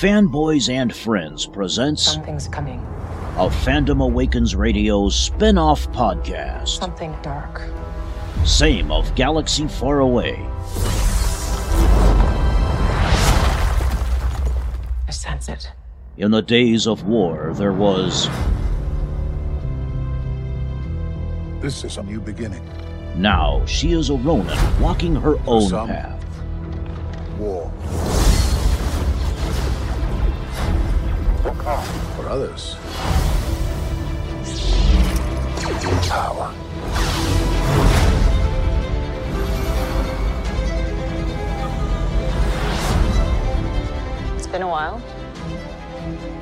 Fanboys and Friends presents Something's coming. a Fandom Awakens Radio spin off podcast. Something dark. Same of Galaxy Far Away. I sense it. In the days of war, there was This is a new beginning. now she is a Ronin walking her own some- path. War. For others, power. It's been a while.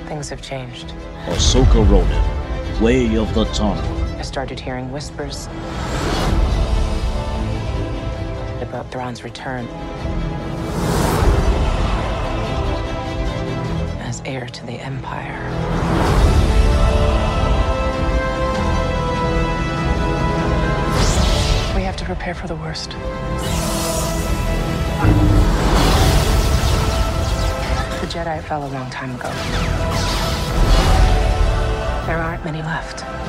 Things have changed. Ahsoka Ronin, Way of the Tano. I started hearing whispers about Thrawn's return heir to the Empire. We have to prepare for the worst. The Jedi fell a long time ago. There aren't many left.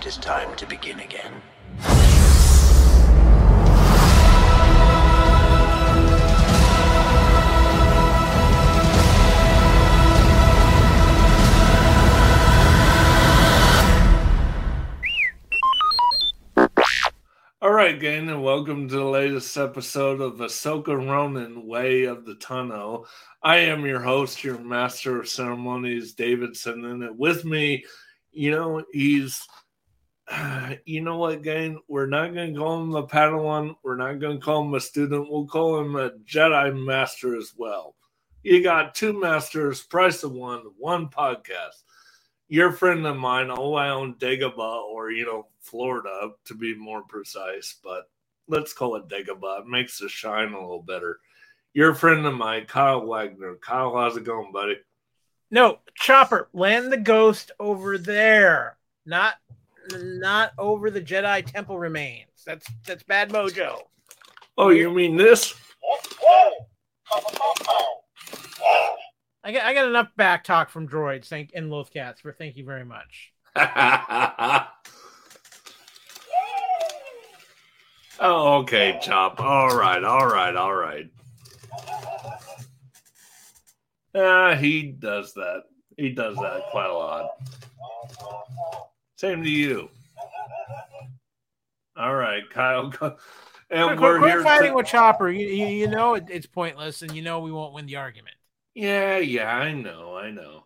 It is time to begin again. All right, gang, and welcome to the latest episode of Ahsoka Ronin Way of the Tano. I am your host, your master of ceremonies, Davidson, and with me, you know, he's, you know what, gang, we're not going to call him a Padawan, we're not going to call him a student, we'll call him a Jedi Master as well. You got two masters, price of one, one podcast your friend of mine, all I own Dagobah, or you know, Florida to be more precise, but let's call it Dagobah. It makes it shine a little better. Your friend of mine, Kyle Wagner. Kyle, how's it going, buddy? No, Chopper, land the ghost over there. Not not over the Jedi temple remains. That's that's bad mojo. Oh, you mean this? I got I got enough back talk from droids, thank and Lothcats for thank you very much. oh, okay, Chop. All right, all right, all right. Ah, he does that. He does that quite a lot. Same to you. All right, Kyle. And Quit, we're quit here. fighting to- with Chopper. You, you, you know it, it's pointless, and you know we won't win the argument. Yeah, yeah, I know, I know.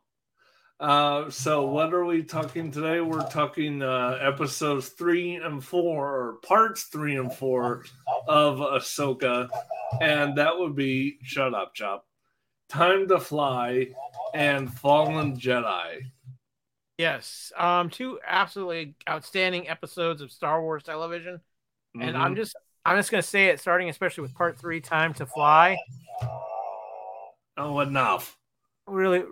Uh, so what are we talking today? We're talking uh, episodes three and four, or parts three and four of Ahsoka, and that would be Shut Up, Chop, Time to Fly, and Fallen Jedi. Yes, um, two absolutely outstanding episodes of Star Wars television, and I'm Mhm. just I'm just gonna say it, starting especially with Part Three, Time to Fly. oh enough. really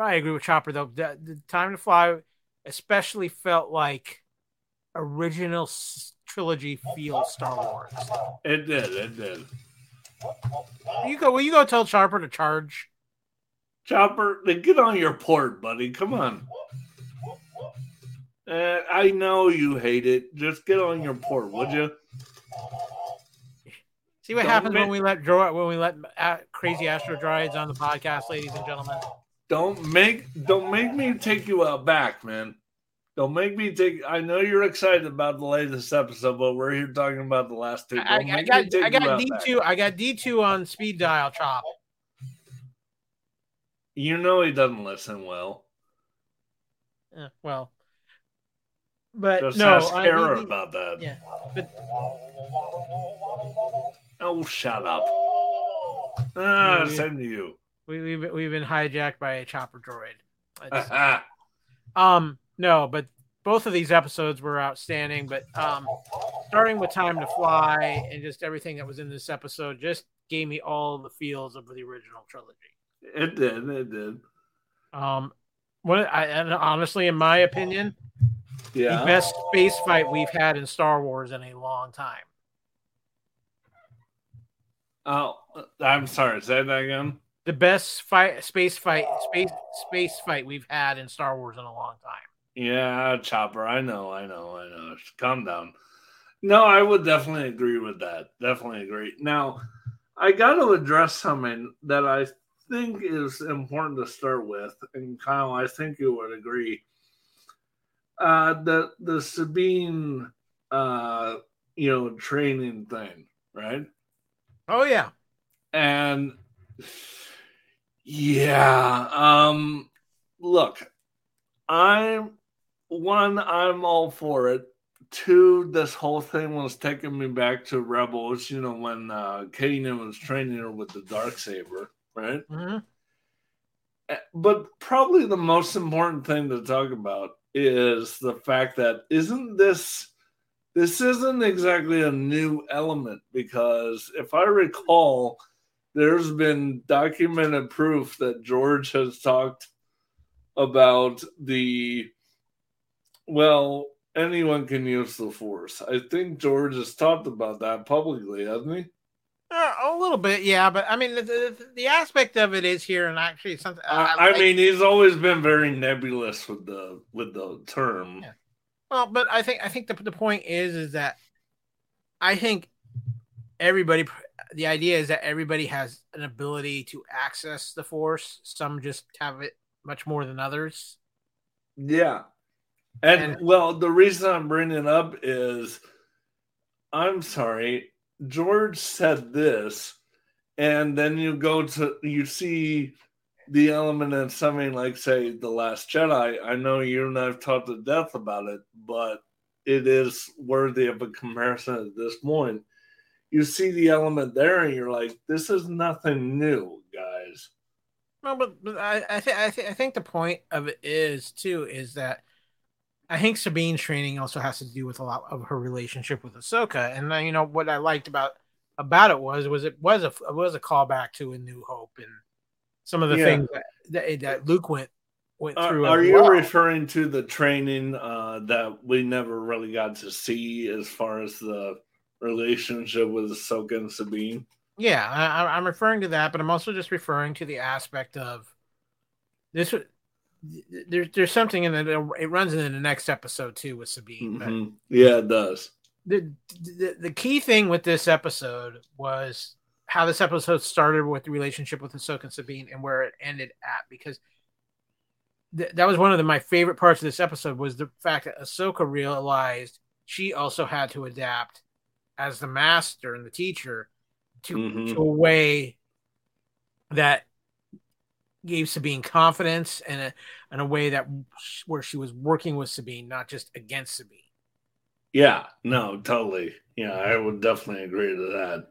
I agree with Chopper though. The, the Time to Fly especially felt like original trilogy feel Star Wars. It did, it did. You go. Will you go tell Chopper to charge? Chopper, then get on your port, buddy. Come on. Uh, I know you hate it. Just get on your port, would you? See what Don't happens when we let dro- when we let uh, crazy astro droids on the podcast, ladies and gentlemen. Don't make don't make me take you out back, man. Don't make me take. I know you're excited about the latest episode, but we're here talking about the last two. I, Don't I got I got D two. I got D two on speed dial. Chop. You know he doesn't listen well. Eh, well, but Just no. ask Kara about that. yeah, but Oh, shut up. Ah, same to you. we, we've we've been hijacked by a chopper droid. Um, no, but both of these episodes were outstanding. But um, starting with Time to Fly and just everything that was in this episode just gave me all the feels of the original trilogy. it did. It did. Um, What I and honestly, in my opinion, Yeah. the best space fight we've had in Star Wars in a long time. Oh, I'm sorry. Say that again. The best fight, space fight, space space fight we've had in Star Wars in a long time. Yeah, Chopper. I know, I know, I know. Calm down. No, I would definitely agree with that. Definitely agree. Now, I got to address something that I think is important to start with, and Kyle, I think you would agree. Uh, the the Sabine, uh, you know, training thing, right? Oh yeah, And yeah, um look, I'm one, I'm all for it. Two, this whole thing was taking me back to Rebels, you know, when uh Kanan was training her with the dark saber, right? Mhm. Eh, But probably the most important thing to talk about is the fact that isn't this this isn't exactly a new element because if I recall, there's been documented proof that George has talked about the well, anyone can use the force. I think George has talked about that publicly, hasn't he? Uh, a little bit, yeah. But I mean, the, the, the aspect of it is here, and actually something. I, I, I mean, he's always been very nebulous with the with the term. Yeah. Well, but I think I think the the point is is that I think everybody the idea is that everybody has an ability to access the force. Some just have it much more than others. Yeah. And, And- well, the reason I'm bringing it up is I'm sorry, George said this, and then you go to you see the element in something like, say, The Last Jedi. I know you and I've talked to death about it, but it is worthy of a comparison at this point. You see the element there, and you're like, this is nothing new, guys. No, but, but I I, th- I, th- I think the point of it is too is that I think Sabine's training also has to do with a lot of her relationship with Ahsoka, and then, you know what I liked about about it was was it was a it was a callback to A New Hope and some of the Yeah. things that, that Luke went went Are, through. are you well. referring to the training uh, that we never really got to see as far as the relationship with Ahsoka and Sabine? Yeah, I- I'm referring to that, but I'm also just referring to the aspect of this. There's there's something in it. It runs into the next episode too with Sabine. but Mhm. Yeah, it does. the, the the key thing with this episode was how this episode started with the relationship with Ahsoka and Sabine and where it ended at because th- that was one of the, my favorite parts of this episode was the fact that Ahsoka realized she also had to adapt as the master and the teacher to, Mhm. to a way that gave Sabine confidence and a, and a way that where she was working with Sabine, not just against Sabine. Yeah, no, totally. Yeah, I would definitely agree to that.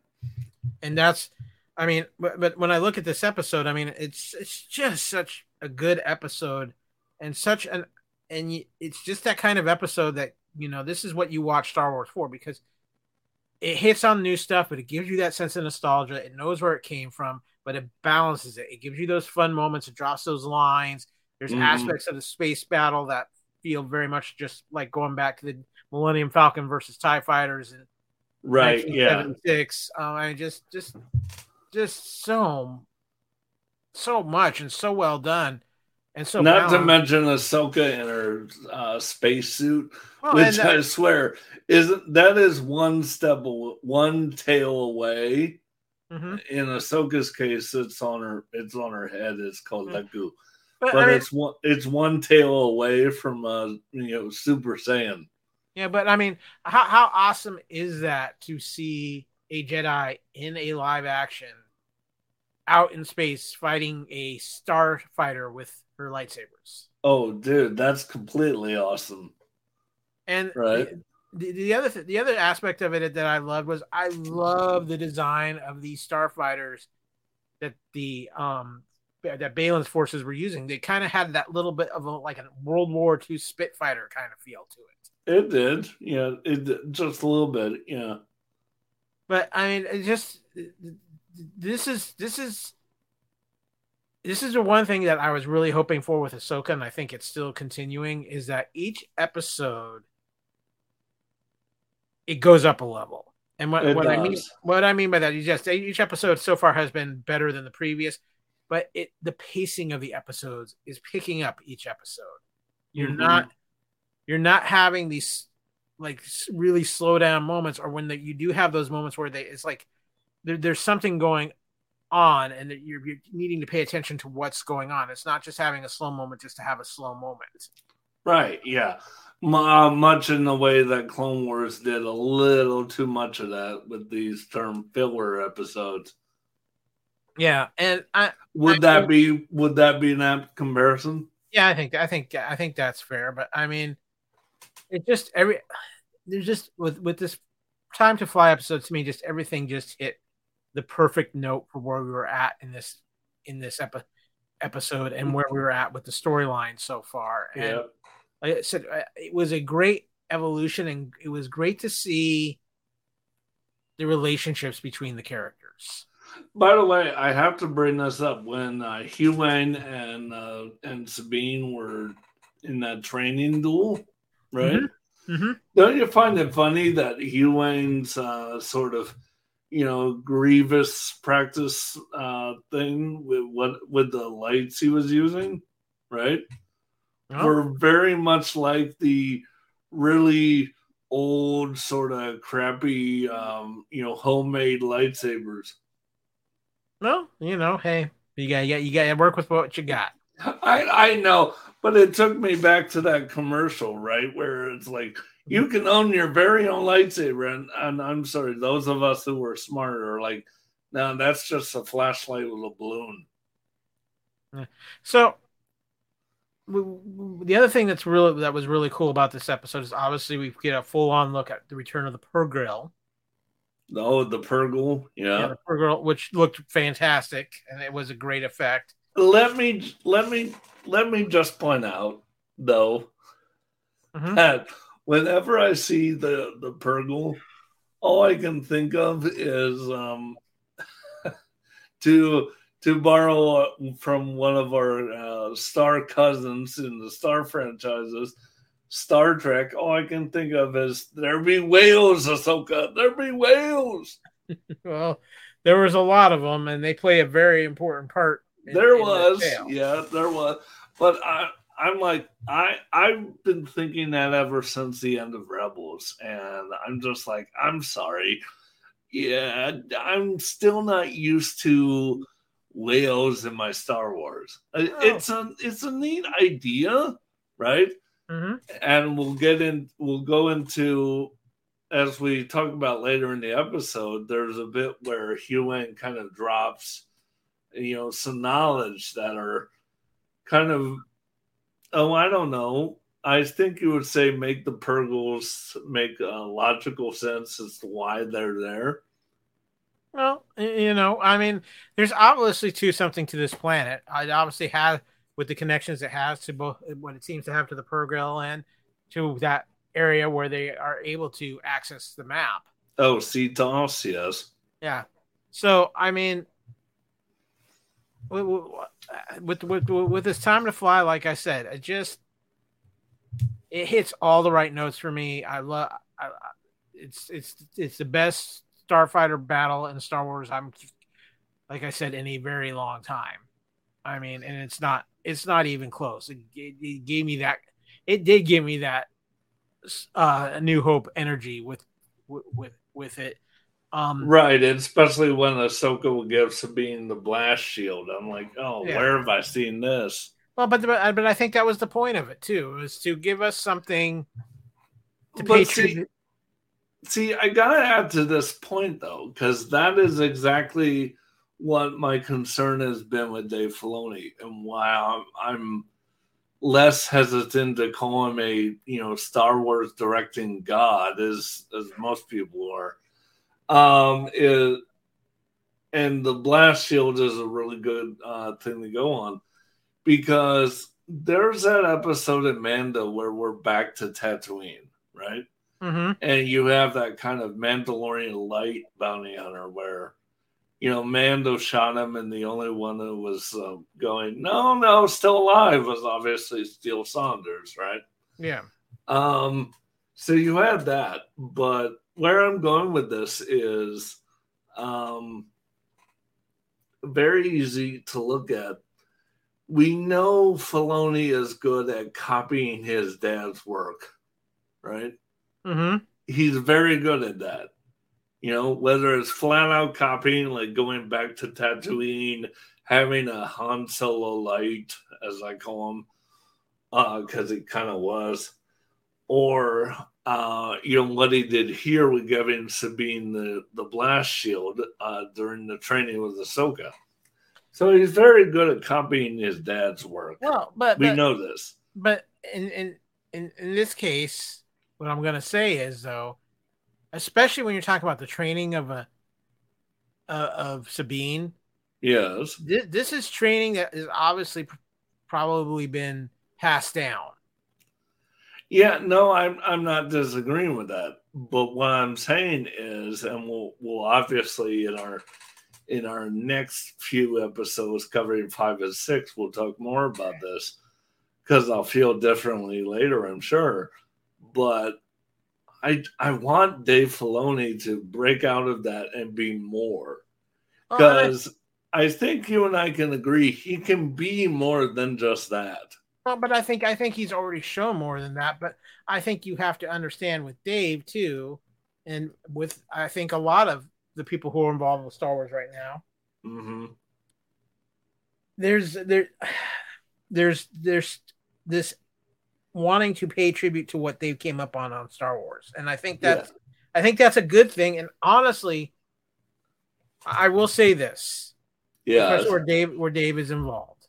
and that's i mean but, but when i look at this episode i mean it's it's just such a good episode and such an and it's just that kind of episode that you know this is what you watch star wars for because it hits on new stuff but it gives you that sense of nostalgia it knows where it came from but it balances it it gives you those fun moments it drops those lines there's Mhm. aspects of the space battle that feel very much just like going back to the millennium falcon versus tie fighters and Right, yeah, six. Um, I just, just, just so, so much and so well done, and so Not to balanced. mention Ahsoka in her uh, spacesuit, Well, which uh, I swear isn't that is one step, one tail away. Mhm. In Ahsoka's case, it's on her. It's on her head. It's called Mm. Lekku. But, but I mean, it's one it's one tail away from uh you know Super Saiyan. yeah, but I mean, how how awesome is that to see a Jedi in a live action, out in space fighting a starfighter with her lightsabers? Oh, dude, that's completely awesome. And Right. The, the other th- the other aspect of it that I loved was I love the design of these starfighters that the um that Baylan's forces were using. They kind of had that little bit of a like a World War II Spitfire kind of feel to it. It did, yeah, it did, just a little bit, yeah. But I mean, it just this is this is this is the one thing that I was really hoping for with Ahsoka, and I think it's still continuing, is that each episode it goes up a level. And what, what I mean what I mean by that is yes, each episode so far has been better than the previous, but it the pacing of the episodes is picking up each episode. You're Mhm. not you're not having these like really slow down moments, or when that you do have those moments where they it's like there, there's something going on, and that you're, you're needing to pay attention to what's going on. It's not just having a slow moment just to have a slow moment. Right, yeah. Uh, much in the way that Clone Wars did a little too much of that with these term filler episodes. Yeah, and I Would I- that be would that be an apt comparison? yeah, I think I think I think that's fair. But I mean, it just every there's just with with this time to fly episode to me, just everything just hit the perfect note for where we were at in this in this epi- episode and where we were at with the storyline so far. And Yeah. Like I said, it was a great evolution, and it was great to see the relationships between the characters. By the way, I have to bring this up when uh, Huyang and uh, and Sabine were in that training duel, right? Mm-hmm. Don't you find it funny that Huyang's uh, sort of, you know, grievous practice uh, thing with what with the lights he was using, right? Oh. Were very much like the really old, sort of crappy, um, you know, homemade lightsabers. Well, you know, hey, you got you got to work with what you got. I I know, but it took me back to that commercial, right? Where it's like you can own your very own lightsaber, and, and I'm sorry, those of us who were smarter are like, no, that's just a flashlight with a balloon. So the other thing that's really that was really cool about this episode is obviously we get a full on look at the return of the Purrgil. Oh, the Purrgil, Yeah, yeah. the Purrgil, which looked fantastic and it was a great effect. Let me let me let me just point out though Mhm. that whenever I see the the Purrgil, all I can think of is um to to borrow uh, from one of our uh, star cousins in the Star franchises, Star Trek. All I can think of is there be whales, Ahsoka. There be whales. Well, there was a lot of them, and they play a very important part. in- there in was, yeah, there was. But I, I'm like, I, I've been thinking that ever since the end of Rebels, and I'm just like, I'm sorry, yeah, I'm still not used to whales in my Star Wars. Oh. It's a, it's a neat idea, right? Mhm. and we'll get in we'll go into as we talk about later in the episode there's a bit where Hugh kind of drops you know some knowledge that are kind of oh i don't know i think you would say make the purrgils make uh, logical sense as to why they're there Well, you know, I mean, there's obviously to something to this planet. It obviously has with the connections it has to both eh, what it seems to have to the Purrgil and to that area where they are able to access the map. oh see yes Yeah. So I mean, eh, with with with, with this time to fly, like I said, it just it hits all the right notes for me. I love. It's it's it's the best starfighter battle in Star Wars. I'm like I said in a very long time. I mean, and it's not it's not even close. It, it, it gave me that. It did give me that uh, New Hope energy with with with it. Um, right and especially when ahsoka will give sabine the blast shield i'm like oh Yeah. where have i seen this Well, but but but I think that was the point of it too, was to give us something to But pay see- tribute. See, I gotta add to this point though, because that is exactly what my concern has been with Dave Filoni, and why I'm, I'm less hesitant to call him a you know Star Wars directing god, as as most people are. Um, is and the blast shield is a really good uh, thing to go on because there's that episode in Mando where we're back to Tatooine, right? Hmm and you have that kind of Mandalorian light bounty hunter where you know, Mando shot him, and the only one that was uh, going, no, no, still alive was obviously Steele Saunders, right? Yeah. Um, so you had that, but where I'm going with this is um, very easy to look at. We know Filoni is good at copying his dad's work, right? Mm-hmm. He's very good at that. You know, whether it's flat out copying, like going back to Tatooine, having a Han Solo light, as I call him, because uh, it kind of was, or uh, you know what he did here with giving Sabine the the blast shield uh, during the training with Ahsoka. So he's very good at copying his dad's work. Well, but we but, know this. But in in in, in this case, what I'm going to say is though, especially when you're talking about the training of a uh, of Sabine. Yes, this, this is training that has obviously pr- probably been passed down. Yeah, no, I'm I'm not disagreeing with that. But what I'm saying is, and we'll we'll obviously in our in our next few episodes covering five and six, we'll talk more about this because I'll feel differently later, I'm sure. But I I want Dave Filoni to break out of that and be more because I, I think you and I can agree he can be more than just that. Well, but I think I think he's already shown more than that. But I think you have to understand with Dave too, and with I think a lot of the people who are involved with Star Wars right now. Mm-hmm. There's there, there's there's this wanting to pay tribute to what they came up on on Star Wars, and I think that's yeah. I think that's a good thing. And honestly, I will say this, yeah, where Dave where Dave is involved.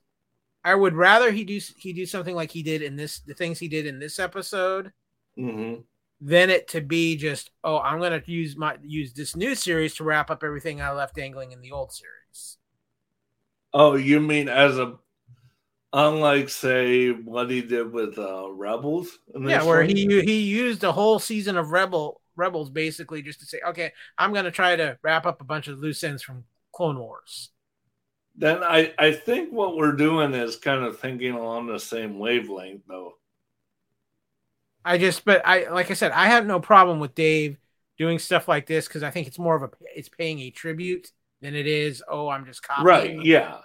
I would rather he do he do something like he did in this the things he did in this episode mm-hmm. than it to be just oh I'm gonna use my use this new series to wrap up everything I left dangling in the old series. Oh, you mean as a unlike say what he did with uh, Rebels? Yeah, where one? he he used a whole season of Rebel Rebels basically just to say okay I'm gonna try to wrap up a bunch of loose ends from Clone Wars then I, I think what we're doing is kind of thinking along the same wavelength though. I just but I like I said, I have no problem with Dave doing stuff like this because I think it's more of a it's paying a tribute than it is, oh, I'm just copying. Right, yeah.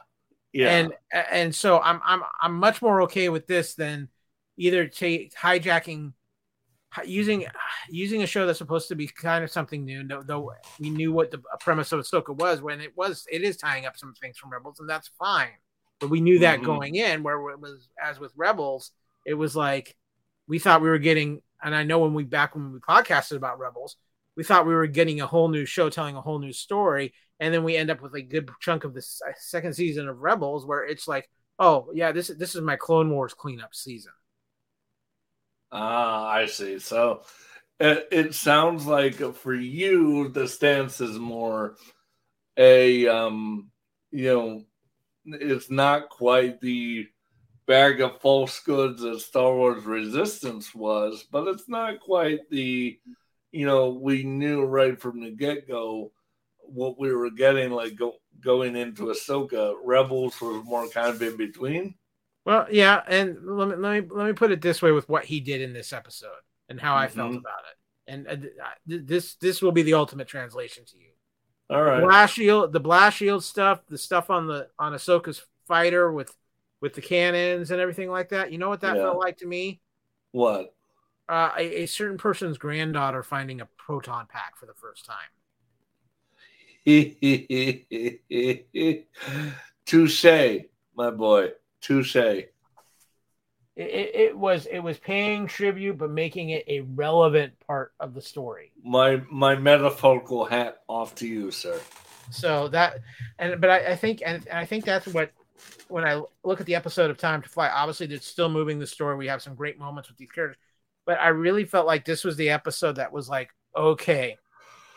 Yeah. And and so I'm I'm I'm much more okay with this than either take hijacking using using a show that's supposed to be kind of something new, though we knew what the premise of Ahsoka was when it was it is tying up some things from Rebels, and that's fine. But we knew that mm-hmm. going in, where it was as with Rebels, it was like we thought we were getting, and I know when we back when we podcasted about Rebels, we thought we were getting a whole new show telling a whole new story, and then we end up with a good chunk of the second season of Rebels where it's like, oh yeah, this this is my Clone Wars cleanup season. Ah, I see. So it, it sounds like for you, the stance is more a, um, you know, it's not quite the bag of false goods that Star Wars Resistance was, but it's not quite the, you know, we knew right from the get go what we were getting, like go, going into Ahsoka. Rebels was more kind of in between. Well, yeah, and let me let me let me put it this way with what he did in this episode and how mm-hmm. I felt mm-hmm. about it. And uh, this this will be the ultimate translation to you. All right. The blast shield, the blast shield stuff, the stuff on the on Ahsoka's fighter with with the cannons and everything like that. You know what that yeah. felt like to me? What? Uh, a, a certain person's granddaughter finding a proton pack for the first time. Touche, my boy. Touche. It, it, was it was paying tribute but making it a relevant part of the story my my metaphorical hat off to you sir so that and but i, I think and, and i think that's what when i look at the episode of time to fly obviously it's still moving the story we have some great moments with these characters but i really felt like this was the episode that was like okay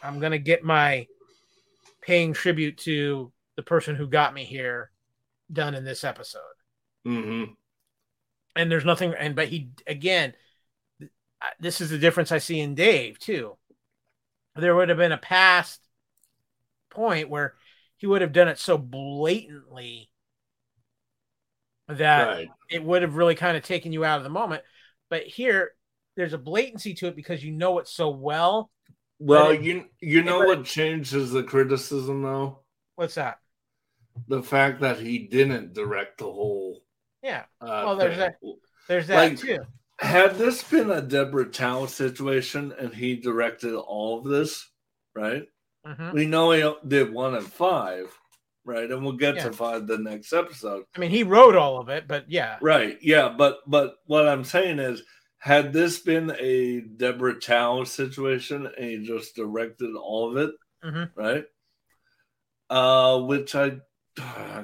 i'm gonna get my paying tribute to the person who got me here done in this episode Mm-hmm. And there's nothing, and but he again, this is the difference I see in Dave too. There would have been a past point where he would have done it so blatantly that right. it would have really kind of taken you out of the moment. But here, there's a blatancy to it because you know it so well. Well, it- you you know but- what changes the criticism though? What's that? The fact that he didn't direct the whole. Yeah, Uh, Well, there's thing. there's that Like- too. Had this been a Deborah Chow situation and he directed all of this, right? hmm We know he did one and five, right? And we'll get Yeah. to five the next episode. I mean, he wrote all of it, but yeah, Right. Yeah. But but what I'm saying is, had this been a Deborah Chow situation and he just directed all of it, Mhm. right? Uh, which I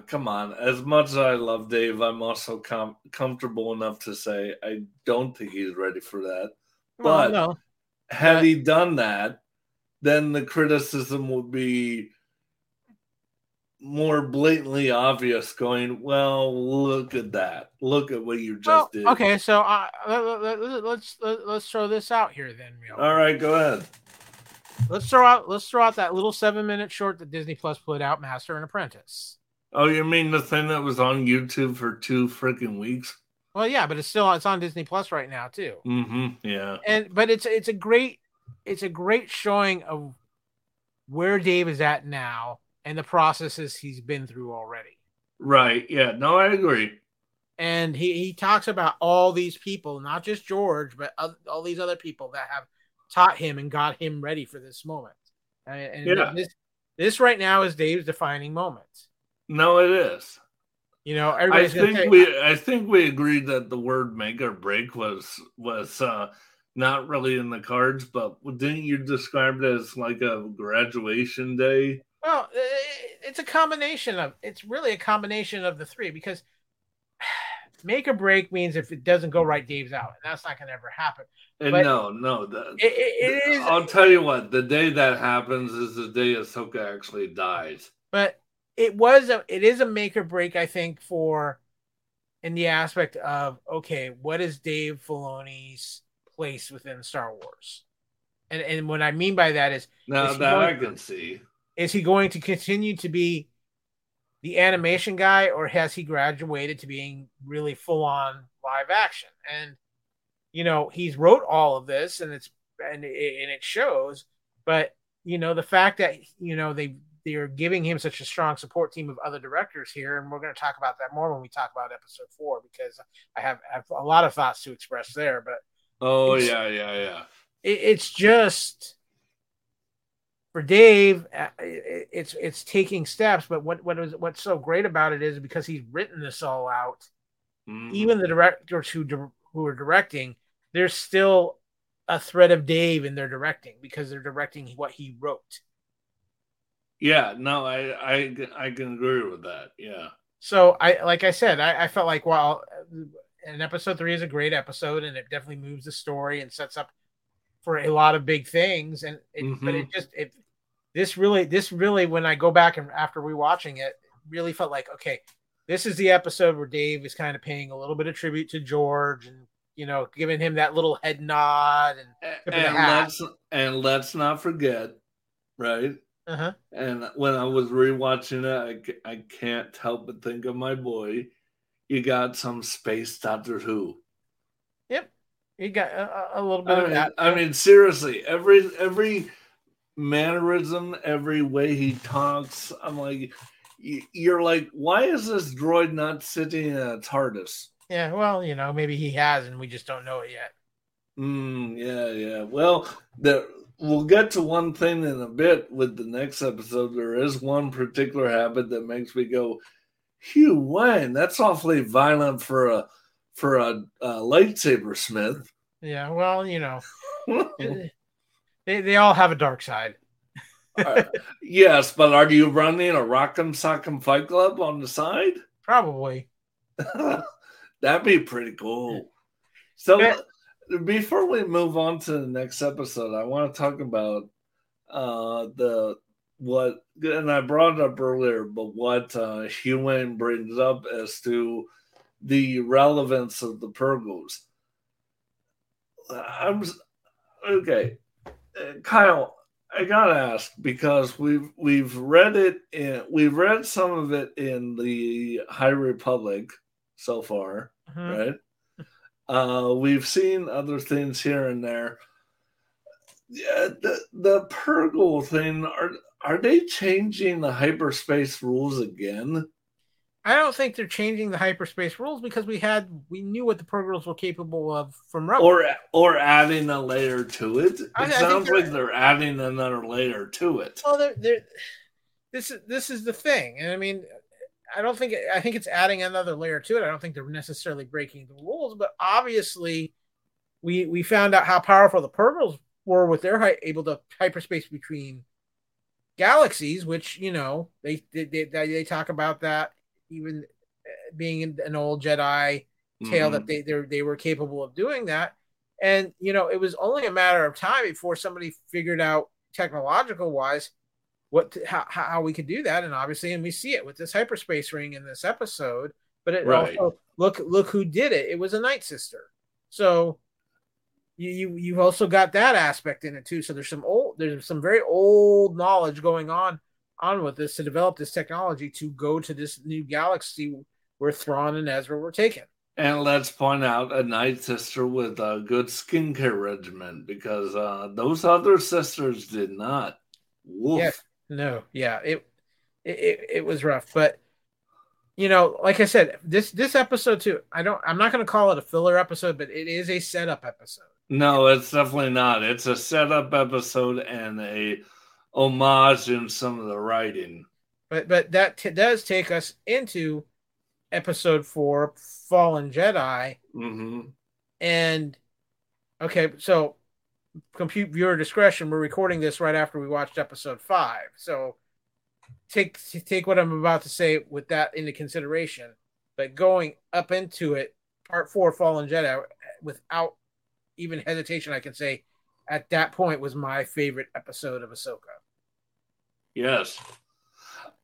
come on. As much as I love Dave, I'm also com- comfortable enough to say I don't think he's ready for that. well, But- no, Had he done that, then the criticism would be more blatantly obvious. Going, well, look at that. Look at what you just well, did. okay. So uh, let, let, let's let, let's throw this out here then. Real All right, go ahead. Let's throw out let's throw out that little seven minute short that Disney Plus put out, Master and Apprentice. Oh, you mean the thing that was on YouTube for two freaking weeks? Well, yeah, but it's still it's on Disney Plus right now too. Mm-hmm. Yeah. And but it's it's a great it's a great showing of where Dave is at now and the processes he's been through already. Right. Yeah. No, I agree. And he, he talks about all these people, not just George, but oth- all these other people that have taught him and got him ready for this moment. And, and Yeah. this this right now is Dave's defining moment. No, it is. You know, I think say, we I think we agreed that the word make or break was was uh not really in the cards, but didn't you describe it as like a graduation day? Well, it's a combination of it's really a combination of the three because make or break means if it doesn't go right, Dave's out, and that's not going to ever happen. And But- no, no, the, It, it, it is, I'll tell you what, the day that happens is the day Ahsoka actually dies. but it was a it is a make or break, I think, for in the aspect of okay, what is Dave Filoni's place within Star Wars? And and what I mean by that is Now Is that I can see. Is he going to continue to be the animation guy or has he graduated to being really full on live action and you know he's wrote all of this and it's and it, and it shows but you know the fact that you know they they're giving him such a strong support team of other directors here and we're going to talk about that more when we talk about episode 4 because I have, I have a lot of thoughts to express there but Oh yeah, yeah, yeah. it, it's just for Dave, uh, it's it's taking steps. But what what is what's so great about it is because he's written this all out. Mhm. Even the directors who who are directing, there's still a thread of Dave in their directing because they're directing what he wrote. yeah, no, I, I I can agree with that. Yeah. So I like I said, I, I felt like while and episode three is a great episode and it definitely moves the story and sets up for a lot of big things. And it, but it just it this really this really when I go back and after rewatching it, really felt like okay, this is the episode where Dave is kind of paying a little bit of tribute to George and you know giving him that little head nod and A- Tip of the And let's and let's not forget, right? uh-huh. And when I was rewatching it, I, I can't help but think of my boy. You got some space Doctor Who. Yep, you got a, a little bit I of mean, that. I mean, seriously, every every mannerism, every way he talks, I'm like, you're like, why is this droid not sitting in a TARDIS? yeah, well, you know, maybe he has and we just don't know it yet. Mm, yeah, yeah. Well, the, we'll get to one thing in a bit with the next episode. There is one particular habit that makes me go, Huyang, that's awfully violent for a for a, a lightsaber smith. Yeah, well, you know, they they all have a dark side. Uh, yes, but are you running a Rock'em Sock'em Fight Club on the side? Probably. That'd be pretty cool. So Yeah. before we move on to the next episode, I want to talk about uh the what and I brought it up earlier, but what uh Huyang brings up as to the relevance of the Purrgils. I'm okay, Kyle. I gotta ask because we've we've read it in we've read some of it in the High Republic so far, Mhm. right? Uh, we've seen other things here and there. Yeah, the the Purrgil thing are are they changing the hyperspace rules again? I don't think they're changing the hyperspace rules because we had we knew what the Purrgils were capable of from Rebels. Or or adding a layer to it? It I- I sounds they're- like they're adding another layer to it. Well, they're, they're, this is this is the thing, and I mean, I don't think I think it's adding another layer to it. I don't think they're necessarily breaking the rules, but obviously, we we found out how powerful the Purrgils were with their hy- able to hyperspace between galaxies, which you know they they they, they talk about that even uh, being an old Jedi tale Mhm. that they they they were capable of doing that. And you know, it was only a matter of time before somebody figured out technological wise what to, how how we could do that. And obviously, and we see it with this hyperspace ring in this episode. But it Right. also look look who did it. It was a Night Sister. So you, you you've also got that aspect in it too. So there's some old there's some very old knowledge going on on with this to develop this technology to go to this new galaxy where Thrawn and Ezra were taken. And let's point out a night sister with a good skincare regimen because uh, those other sisters did not. Woof. Yeah. No, yeah, it, it it it was rough, but you know, like I said, this this episode too. I don't. I'm not going to call it a filler episode, but it is a setup episode. No, it's definitely not. It's a setup episode and a homage in some of the writing. But but that t- does take us into episode four, Fallen Jedi, hmm and okay, so compute viewer discretion. We're recording this right after we watched episode five, so take take what I'm about to say with that into consideration. But going up into it, part four, Fallen Jedi, without even hesitation, I can say at that point was my favorite episode of Ahsoka. Yes.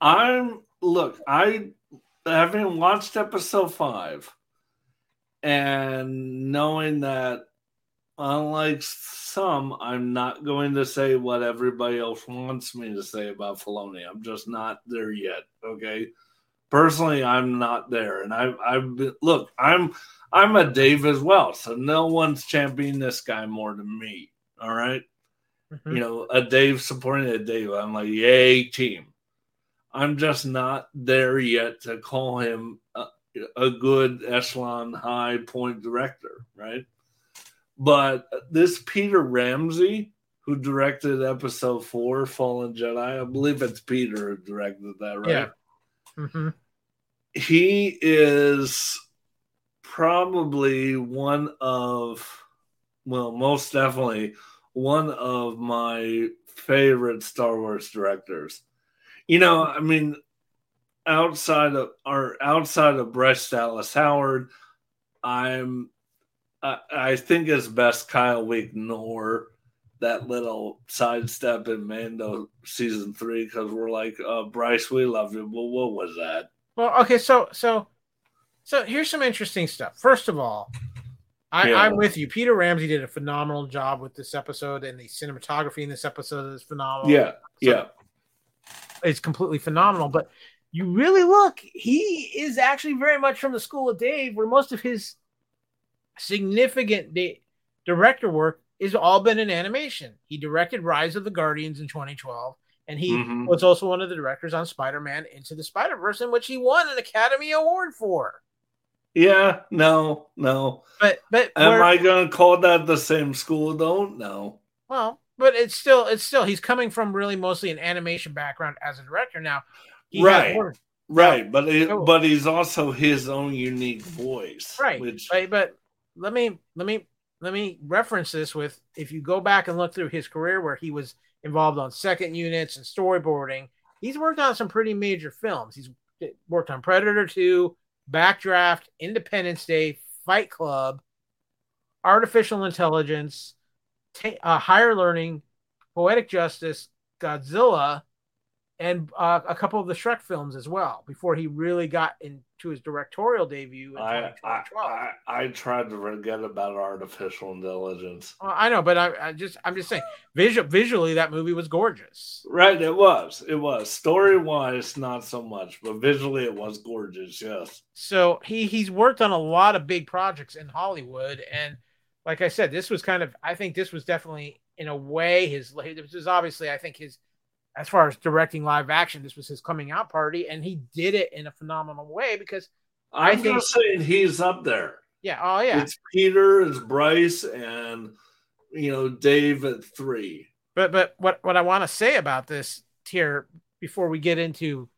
I'm look, I having watched episode five and knowing that unlike some, I'm not going to say what everybody else wants me to say about Filoni. I'm just not there yet. Okay. Personally, I'm not there. And I've I've been look, I'm I'm a Dave as well. So no one's championing this guy more than me. All right Mhm. you know, a Dave supporting a Dave. I'm like, yay, team. I'm just not there yet to call him a, a good echelon high point director, right? But this Peter Ramsey, who directed episode four, Fallen Jedi, I believe it's Peter who directed that, right? Yeah. Mhm. he is probably one of well most definitely one of my favorite star wars directors. You know i mean outside of or outside of bryce dallas howard i'm i, I think it's best kyle we ignore that little sidestep in mando season three because we're like uh bryce we love you. But what was that? Well, okay, so so so here's some interesting stuff. First of all, I, Yeah. I'm with you. Peter Ramsey did a phenomenal job with this episode, and the cinematography in this episode is phenomenal. yeah So- yeah it's completely phenomenal. But you really look, he is actually very much from the school of Dave, where most of his significant da- director work is all been in animation. He directed Rise of the Guardians in 2012, and he Mhm. was also one of the directors on Spider-Man Into the Spider-Verse, in which he won an Academy Award for. Yeah, no, no. But but Am I going to call that the same school though? No. well, but it's still it's still he's coming from really mostly an animation background as a director now. He Right. Right, but it, No. Oh. but he's also his own unique voice. right Which right but let me let me let me reference this with if you go back and look through his career where he was involved on second units and storyboarding he's worked on some pretty major films he's worked on predator 2 backdraft independence day fight club artificial intelligence ta- uh, higher learning poetic justice godzilla and uh, a couple of the Shrek films as well before he really got into his directorial debut. In I, I, I I tried to forget about artificial intelligence. Well, I know, but I, I just I'm just saying, visual, visually that movie was gorgeous. Right, it was. It was. Story wise, not so much, but visually it was gorgeous, yes. So he he's worked on a lot of big projects in Hollywood, and like I said, this was kind of I think this was definitely in a way his this was obviously I think his as far as directing live action, this was his coming out party, and he did it in a phenomenal way because I I'm think- just saying he's up there. yeah, oh yeah, It's Peter, it's Bryce, and you know, Dave at three. But but what what I want to say about this here before we get into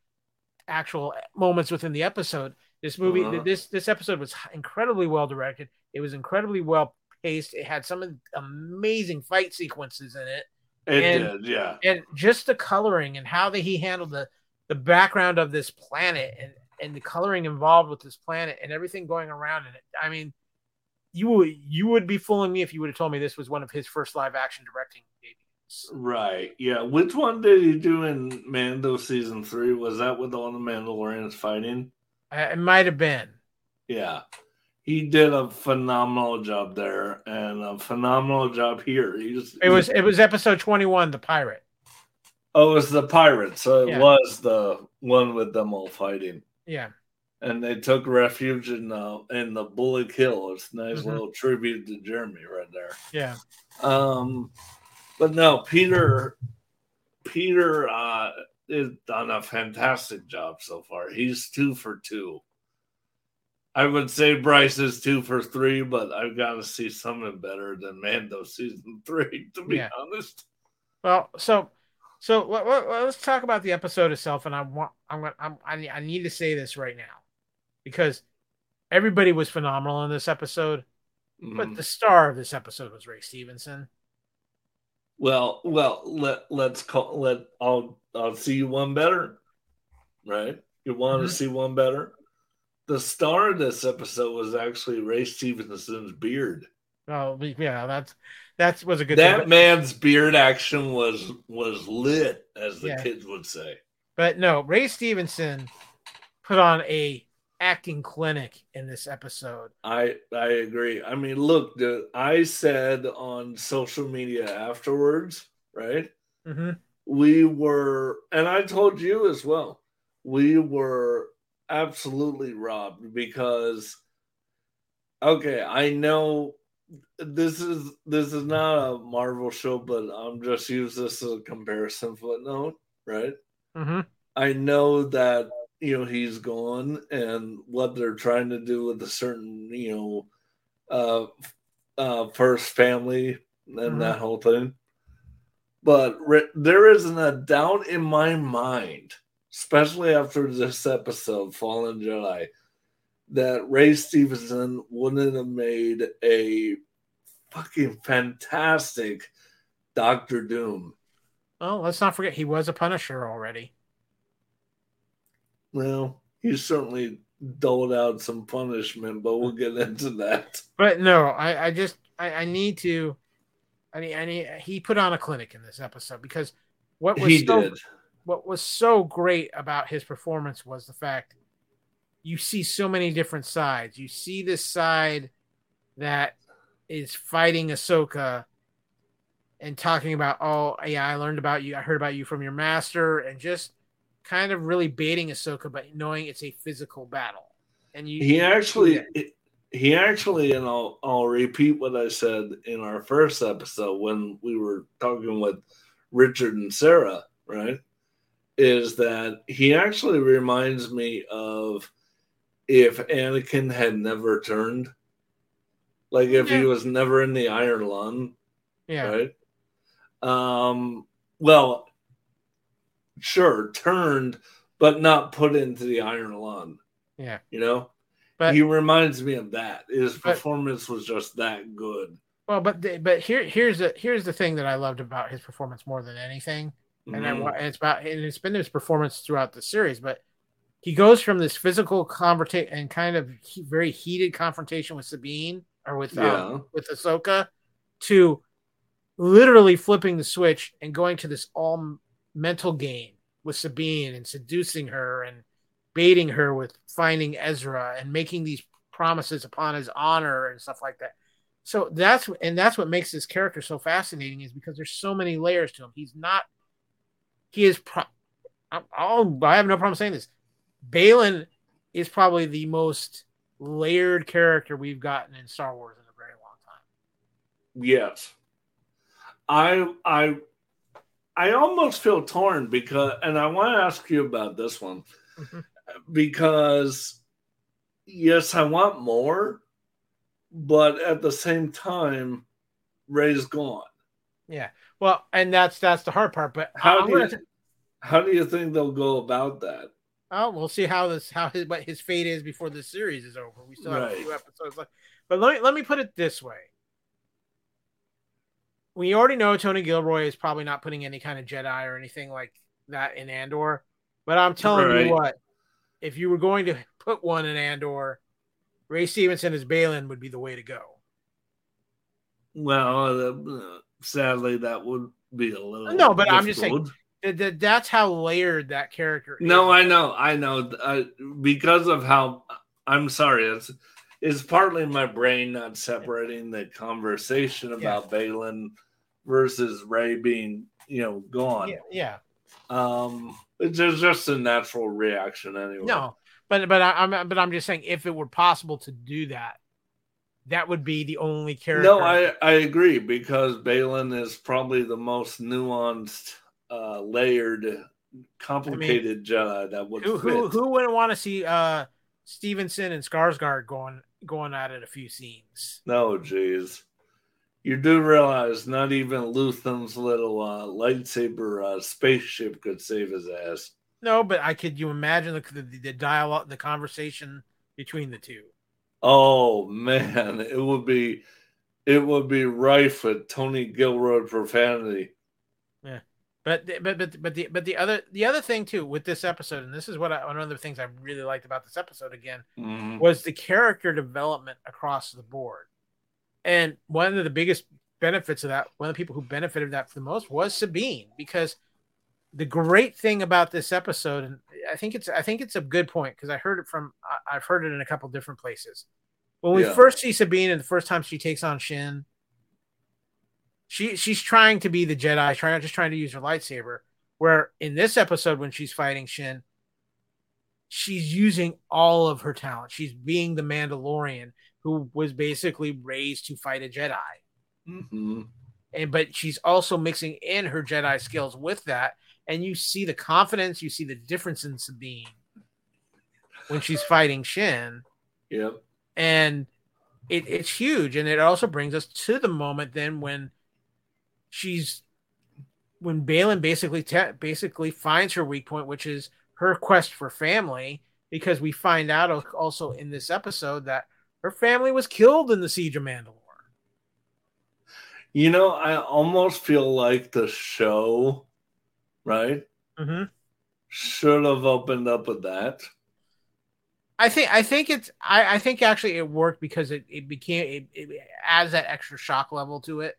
actual moments within the episode, this movie Uh-huh. this this episode was incredibly well directed. It was incredibly well paced. It had some amazing fight sequences in it, It And- did, yeah. and just the coloring and how that he handled the the background of this planet and and the coloring involved with this planet and everything going around in it. I mean, you would you would be fooling me if you would have told me this was one of his first live action directing debuts. Right. Yeah. Which one did he do in Mando season three? Was that with all the Mandalorians fighting? Uh, it might have been. Yeah. He did a phenomenal job there and a phenomenal job here. He's It was it was episode twenty one, the pirate. oh, it was the pirates. So it Yeah. was the one with them all fighting. Yeah, And they took refuge in the in the Bullock Hill. It's a nice Mhm. little tribute to Jeremy right there. yeah, Um, but no, Peter, Peter uh, has done a fantastic job so far. He's two for two. I would say Bryce is two for three, but I've got to see something better than Mando season three, to be Yeah. honest. Well, so so let, let, let's talk about the episode itself, and I want I'm gonna I'm, I need- I need to say this right now because everybody was phenomenal in this episode, but Mhm. the star of this episode was Ray Stevenson. Well, well, let let's call let I'll I'll see you one better, right? You want Mhm. to see one better? The star of this episode was actually Ray Stevenson's beard. Oh yeah, that's that was a good that thing. Man's beard action was was lit, as the Yeah. kids would say. but no, Ray Stevenson put on a acting clinic in this episode. I I agree. I mean, look, the, I said on social media afterwards, right? hmm We were, and I told you as well. We were absolutely robbed because, okay, I know this is this is not a Marvel show, but I'm just use this as a comparison footnote, right? hmm I know that you know he's gone and what they're trying to do with a certain you know uh uh first family and Mhm. that whole thing but re- there isn't a doubt in my mind especially after this episode fallen jedi that ray stevenson wouldn't have made a fucking fantastic doctor doom Well, let's not forget he was a Punisher already. Well, he certainly doled out some punishment, but we'll get into that. But no, I, I just I, I need to I need I need he put on a clinic in this episode because what was He so did. What was so great about his performance was the fact you see so many different sides. You see this side that is fighting Ahsoka and talking about, oh yeah, I learned about you, I heard about you from your master, and just kind of really baiting Ahsoka, but knowing it's a physical battle. And you He actually, he actually, and I'll I'll repeat what I said in our first episode when we were talking with Richard and Sarah, right? Is that he actually reminds me of if Anakin had never turned, like if he was never in the Iron Lung, yeah. right? Um, well, sure, turned, but not put into the iron lung. Yeah. You know, But he reminds me of that. His But- performance was just that good. Well, but the, but here here's the here's the thing that I loved about his performance more than anything, and I Mhm. wa- and it's about and it's been his performance throughout the series. But he goes from this physical confrontation and kind of he, very heated confrontation with Sabine or with um, Yeah. with Ahsoka to literally flipping the switch and going to this all mental game with Sabine and seducing her and baiting her with finding Ezra and making these promises upon his honor and stuff like that. So that's and that's what makes this character so fascinating is because there's so many layers to him. He's not he is pro- I'll, oh, I have no problem saying this. Baylan is probably the most layered character we've gotten in Star Wars in a very long time. Yes. I I I almost feel torn because and I want to ask you about this one because yes, I want more, but at the same time, Ray's gone. Yeah. Well, and that's that's the hard part. But How I'm do you, gonna- how do you think they'll go about that? Oh, we'll see how this how his what his fate is before the series is over. We still have Right. a few episodes left. But let me let me put it this way. We already know Tony Gilroy is probably not putting any kind of Jedi or anything like that in Andor. But I'm telling Right. you what, if you were going to put one in Andor, Ray Stevenson as Baylan would be the way to go. Well, uh, sadly, that would be a little No, but I'm just saying- difficult. Th- th- That's how layered that character is. No, I know, I know. Uh, because of how I'm sorry, it's it's partly my brain not separating the conversation about Baylan versus Ray being, you know, gone. yeah, yeah. Um, it's just, a natural reaction anyway. No, but but I'm but I'm just saying if it were possible to do that, that would be the only character. no, I I agree because Baylan is probably the most nuanced, uh, layered, complicated Jedi that would who fit. who who wouldn't want to see uh Stevenson and Skarsgård going going at it a few scenes. No, jeez. You do realize not even Luthen's little uh, lightsaber uh, spaceship could save his ass. No, but I could you imagine the, the the dialogue, the conversation between the two. Oh man, it would be it would be rife with Tony Gilroy profanity. Yeah. But but but but the but the other the other thing too with this episode, and this is what I, one of the things I really liked about this episode again Mhm. was the character development across the board. And one of the biggest benefits of that, one of the people who benefited that for the most was Sabine, because the great thing about this episode, and I think it's I think it's a good point because I heard it from I- I've heard it in a couple different places. When we Yeah. first see Sabine and the first time she takes on Shin, she she's trying to be the Jedi, trying just trying to use her lightsaber. Where in this episode, when she's fighting Shin, she's using all of her talent. She's being the Mandalorian who was basically raised to fight a Jedi. Mhm. And but she's also mixing in her Jedi skills with that. And you see the confidence, you see the difference in Sabine when she's fighting Shin. Yep. And it, it's huge. And it also brings us to the moment then when she's when Baylan basically te- basically finds her weak point, which is her quest for family, because we find out also in this episode that her family was killed in the siege of Mandalore. You know, I almost feel like the show, right, Mm-hmm. should have opened up with that. I think I think it's I, I think actually it worked because it, it became it, it adds that extra shock level to it.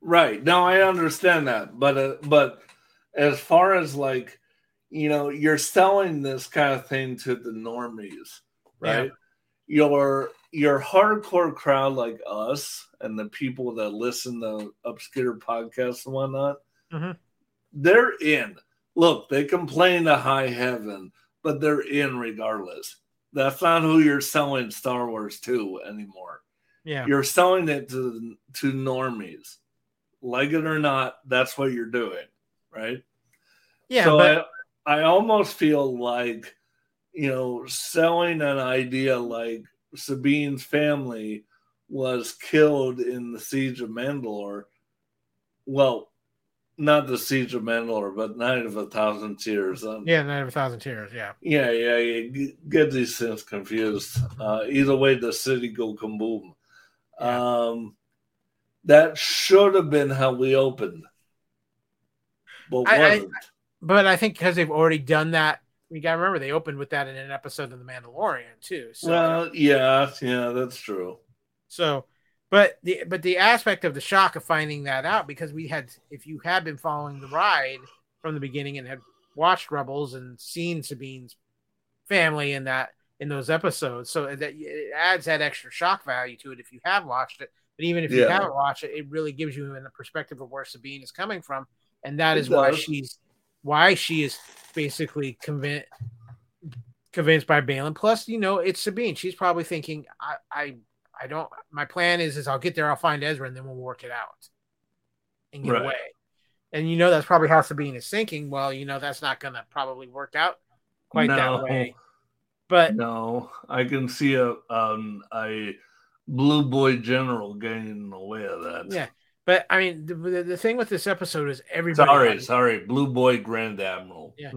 Right. No, I understand that, but uh, but as far as like, you know, you're selling this kind of thing to the normies, right? Your your hardcore crowd like us and the people that listen to obscure podcasts and whatnot, Mhm. They're in. Look, they complain to high heaven, but they're in regardless. That's not who you're selling Star Wars to anymore Yeah. you're selling it to to normies like it or not that's what you're doing right Yeah, so but I, I almost feel like you know selling an idea like sabine's family was killed in the siege of mandalore well not the siege of mandalore but night of a thousand tears um, yeah, Night of a Thousand Tears. Yeah. yeah, yeah, yeah. G- Get these things confused. Uh, either way, the city go kaboom. Um, that should have been how we opened, but I- I- wasn't. But I think because they've already done that, we got to remember they opened with that in an episode of The Mandalorian too. So, well, yeah, yeah, that's true. so, but the but the aspect of the shock of finding that out because we had, if you had been following the ride from the beginning and had watched Rebels and seen Sabine's family in that in those episodes, so that it adds that extra shock value to it if you have watched it. But even if you haven't watched it, it really gives you in the perspective of where Sabine is coming from, and that is why she's why she is basically convinced convinced by Baylan. Plus, you know, it's Sabine. She's probably thinking, I, I, I don't. My plan is, is I'll get there, I'll find Ezra, and then we'll work it out and get Right. away. And you know, that's probably how Sabine is thinking. Well, you know, that's not going to probably work out quite No. that way. But No, I can see a um, a blue boy general getting in the way of that. yeah, but I mean, the, the, the thing with this episode is everybody. Sorry, sorry, blue boy grand admiral. Yeah.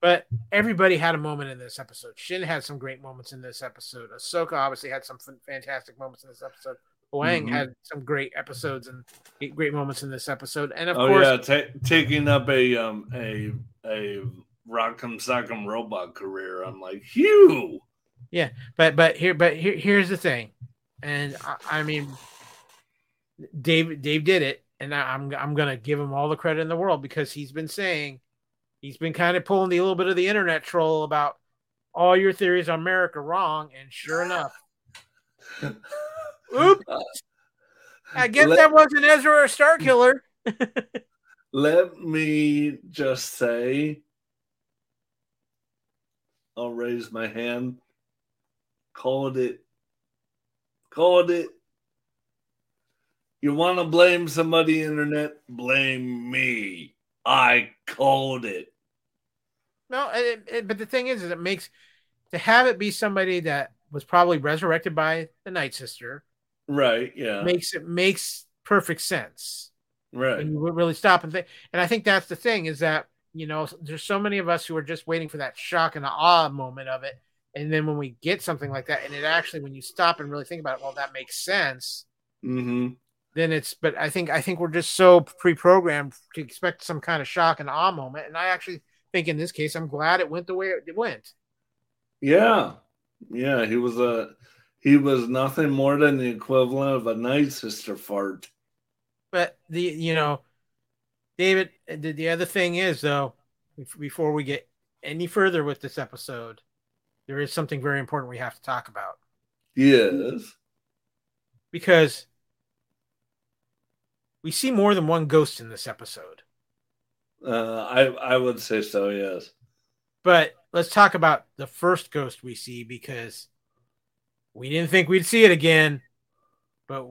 But everybody had a moment in this episode. Shin had some great moments in this episode. Ahsoka obviously had some fantastic moments in this episode. Huyang Mhm. had some great episodes and great moments in this episode. And of oh course, yeah, ta- taking up a um a a rock'em sock'em robot career. I'm like, phew. Yeah, but but here but here here's the thing, and I, I mean, Dave Dave did it, and I, I'm I'm gonna give him all the credit in the world because he's been saying he's been kind of pulling the little bit of the internet troll about all your theories on Marrok wrong, and sure enough, oops, I guess Let- that wasn't Ezra or Star Killer. Let me just say, I'll raise my hand. Called it. Called it. You want to blame somebody, internet? Blame me. I called it. No, it, it- but the thing is, is it makes to have it be somebody that was probably resurrected by the Night Sister Right. Yeah. makes it makes perfect sense. right. And you would really stop and think. And I think that's the thing is that you know there's so many of us who are just waiting for that shock and awe moment of it, and then when we get something like that, and it actually when you stop and really think about it, well, that makes sense. Mm-hmm. Then it's. But I think I think we're just so pre-programmed to expect some kind of shock and awe moment, and I actually think in this case, I'm glad it went the way it went. Yeah. Yeah. He was a. He was nothing more than the equivalent of a night sister fart. But the you know, David, the, the other thing is though, before we get any further with this episode, there is something very important we have to talk about Yes. because we see more than one ghost in this episode. Uh, I I would say so. Yes. But let's talk about the first ghost we see because we didn't think we'd see it again, but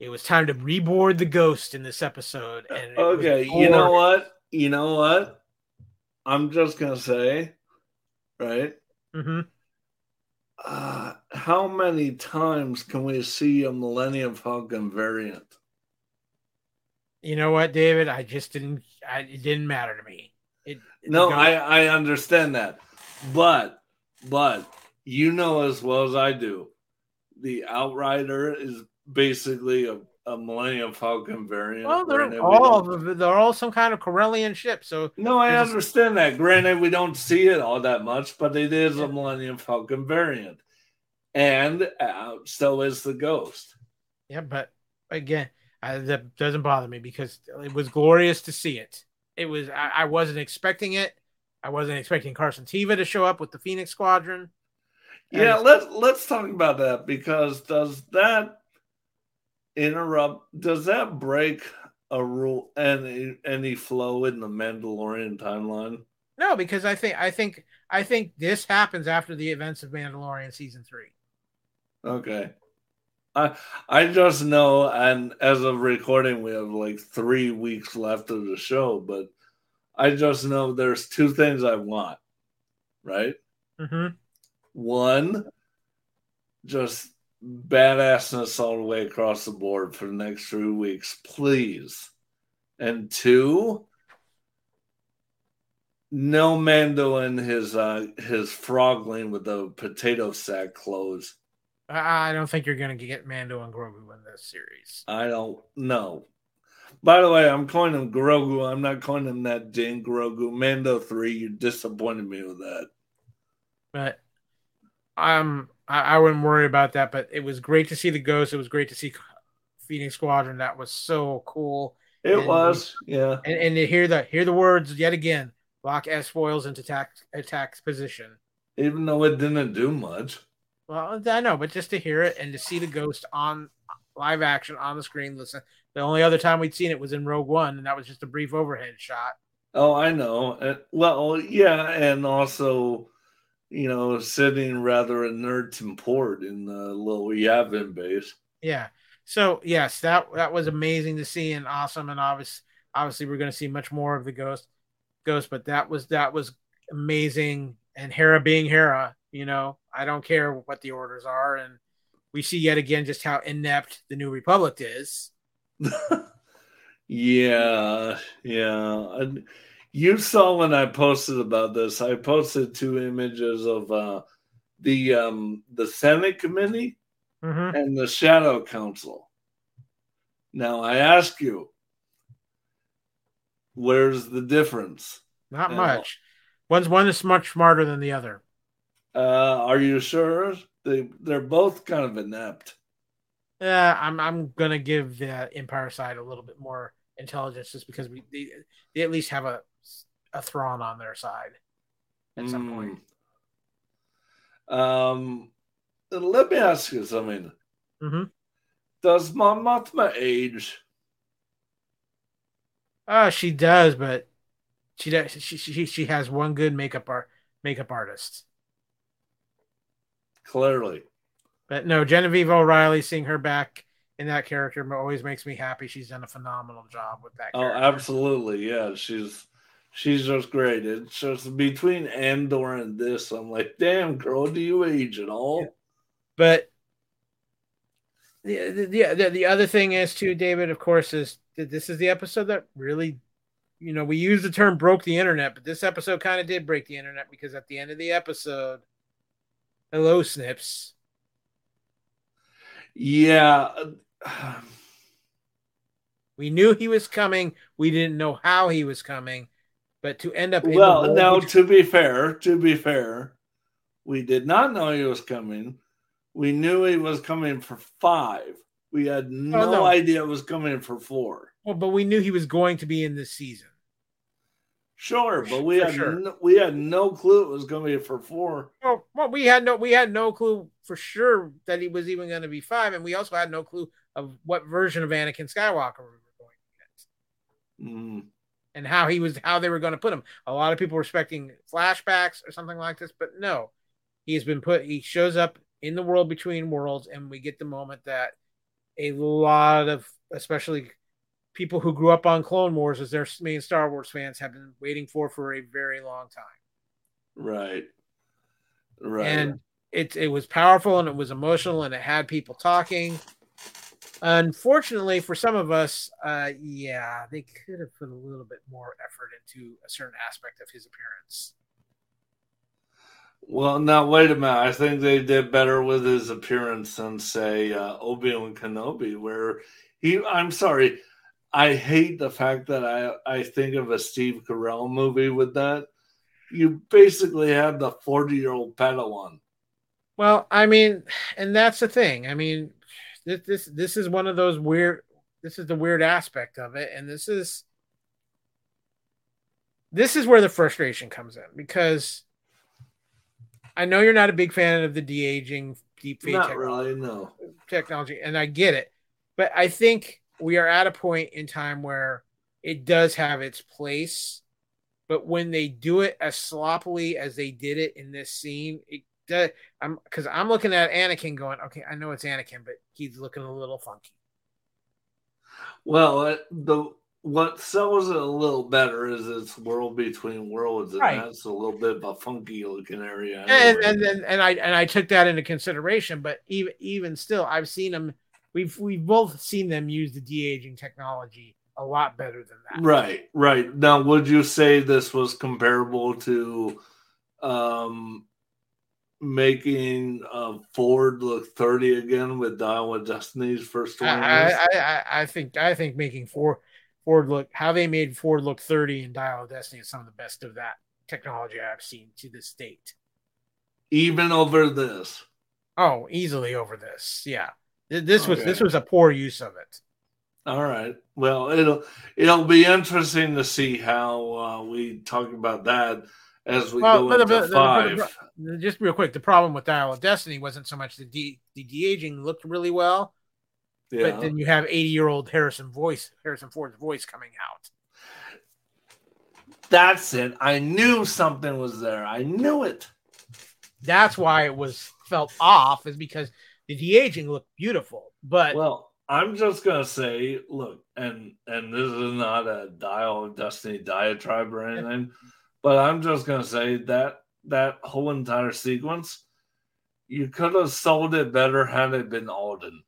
it was time to reboard the ghost in this episode. And Okay. You know what? You know what? I'm just gonna say, right? Mhm. Uh, how many times can we see a Millennium Falcon variant? You know what, David? I just didn't. I, it didn't matter to me. It No, I I understand that, but but you know as well as I do, the Outrider is basically a, a Millennium Falcon variant. well, they're all they're all some kind of Corellian ship. So No, I understand that. Granted, we don't see it all that much, but it is a Millennium Falcon variant, and uh, so is the Ghost. yeah, but again, I, that doesn't bother me because it was glorious to see it. It was. I, I wasn't expecting it. I wasn't expecting Carson Teva to show up with the Phoenix Squadron. Yeah, let's let's talk about that because does that interrupt? Does that break a rule any any flow in the Mandalorian timeline? No, because I think I think I think this happens after the events of Mandalorian season three. Okay. I I just know, and as of recording, we have like three weeks left of the show, but I just know there's two things I want, right? Mm-hmm. One, just badassness all the way across the board for the next three weeks, please. And two, no Mando in his uh his frogling with the potato sack clothes. I, don't think you're going to get Mando and Grogu in this series. I don't know. By the way, I'm calling him Grogu. I'm not calling him that Din Grogu. Mando 3, you disappointed me with that. but um, I, I wouldn't worry about that. But it was great to see the ghost. It was great to see Phoenix Squadron. That was so cool, It And- was, yeah. and, and to hear the hear the words yet again. lock S foils into attack attack position. Even though it didn't do much. Well, I know, but just to hear it and to see the ghost on live action on the screen. Listen, the only other time we'd seen it was in Rogue One, and that was just a brief overhead shot. Oh, I know. Uh, well, yeah, and also, you know, sitting rather in Nerdton Port in the little Yavin base. Yeah. So yes, that that was amazing to see and awesome, and obviously, obviously, we're going to see much more of the ghost, ghost. But that was that was amazing, and Hera being Hera, you know, I don't care what the orders are, and we see yet again just how inept the New Republic is. yeah, yeah. And you saw when I posted about this. I posted two images of uh, the um, the Senate committee mm-hmm. and the Shadow Council. Now I ask you, where's the difference? Not much. One's one is much smarter than the other. Uh, are you sure? They they're both kind of inept. Yeah, I'm I'm gonna give the Empire side a little bit more intelligence just because we they, they at least have a a Thrawn on their side at mm. some point. Hmm. Um, let me ask you something. Mm-hmm. Does Mon Mothma age? Uh, she does, but she does. She she she has one good makeup art makeup artist. Clearly. But no, Genevieve O'Reilly, seeing her back in that character always makes me happy. She's done a phenomenal job with that. Oh, character. Oh, absolutely, yeah. She's she's just great. It's just between Andor and this, I'm like, damn, girl, do you age at all? Yeah. But the, the the the other thing is too, David. Of course, is that this is the episode that really, you know, we use the term broke the internet, but this episode kind of did break the internet because at the end of the episode Hello, Snips. Yeah. we knew he was coming. We didn't know how he was coming. But to end up well, now to be fair, to be fair, we did not know he was coming. We knew he was coming for five. We had oh, no, oh, no. idea it was coming for four. Well, but we knew he was going to be in this season. Sure, but we had sure. no, we had no clue it was going to be for four. Well, well, we had no we had no clue for sure that he was even going to be five, and we also had no clue of what version of Anakin Skywalker we were going to get, mm. and how he was how they were going to put him. A lot of people were expecting flashbacks or something like this, but no, he has been put. He shows up in the world between worlds, and we get the moment that a lot of, especially people who grew up on Clone Wars as their main Star Wars fans have been waiting for for a very long time. Right. Right. And it it was powerful and it was emotional and it had people talking. Unfortunately, for some of us, uh, yeah, they could have put a little bit more effort into a certain aspect of his appearance. Well, now wait a minute. I think they did better with his appearance than say uh, Obi Wan Kenobi, where he. I'm sorry, I hate the fact that I I think of a Steve Carell movie with that. You basically have the forty year old Padawan. Well, I mean, and that's the thing. I mean, this this this is one of those weird. This is the weird aspect of it, and this is this is where the frustration comes in because I know you're not a big fan of the de aging deep fake not technology, really, no. technology, and I get it, but I think we are at a point in time where it does have its place, but when they do it as sloppily as they did it in this scene, it does. I'm because I'm looking at Anakin going, okay, I know it's Anakin, but he's looking a little funky. Well, uh, the what sells it a little better is its world between worlds, and right. that's a little bit of a funky looking area. Anyway. And, and and and I and I took that into consideration, but even even still, I've seen them we've we've both seen them use the de aging technology a lot better than that. Right, right. Now, would you say this was comparable to um, making uh, Ford look thirty again with Dial of Destiny's first one? I, I, I, I, think I think making Ford Ford look how they made Ford look thirty in Dial of Destiny is some of the best of that technology I've seen to this date. Even over this. Oh, easily over this. Yeah. This was okay. this was a poor use of it. All right. Well, it'll it'll be interesting to see how uh, we talk about that as we Well, go into the- the- the- five. the- just real quick, the problem with Dial of Destiny wasn't so much the de the de aging looked really well, yeah. but then you have eighty year old Harrison voice, Harrison Ford's voice coming out. That's it. I knew something was there. I knew it. That's why it was felt off, is because the de aging looked beautiful, but Well, I'm just gonna say, look, and and this is not a dial of destiny diatribe or anything, but I'm just gonna say that that whole entire sequence, you could have sold it better had it been Alden.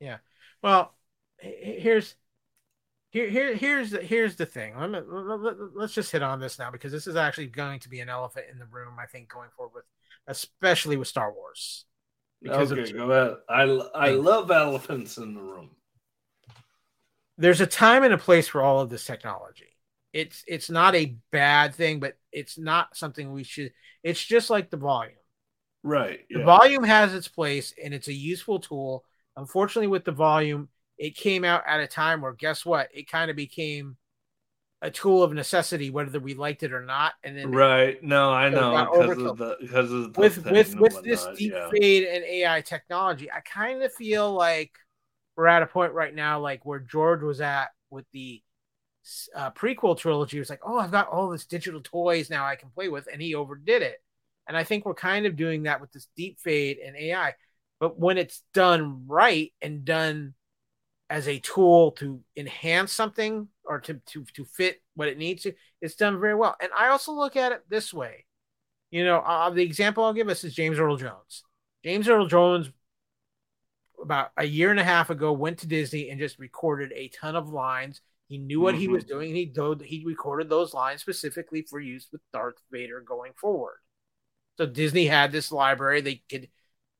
Yeah well, here's here, here here's the, here's the thing. Let me, let, us just hit on this now because this is actually going to be an elephant in the room. I think going forward with, especially with Star Wars, because go ahead. I I love elephants in the room. there's a time and a place for all of this technology. It's it's not a bad thing, but it's not something we should. It's just like the volume. Right. The volume has its place and it's a useful tool. Unfortunately, with the volume, it came out at a time where guess what? It kind of became a tool of necessity, whether we liked it or not. And then Right. No, I know because of the because of the with with with this deep yeah. fade and AI technology, I kind of feel like we're at a point right now, like where George was at with the uh, prequel trilogy. It was like, oh, I've got all this digital toys now I can play with, and he overdid it. And I think we're kind of doing that with this deep fake and AI. But when it's done right and done as a tool to enhance something or to to to fit what it needs to, it's done very well. And I also look at it this way. You know, uh, the example I'll give us is James Earl Jones. James Earl Jones, about a year and a half ago, went to Disney and just recorded a ton of lines. He knew what he was doing. He he recorded those lines specifically for use with Darth Vader going forward. So Disney had this library; they could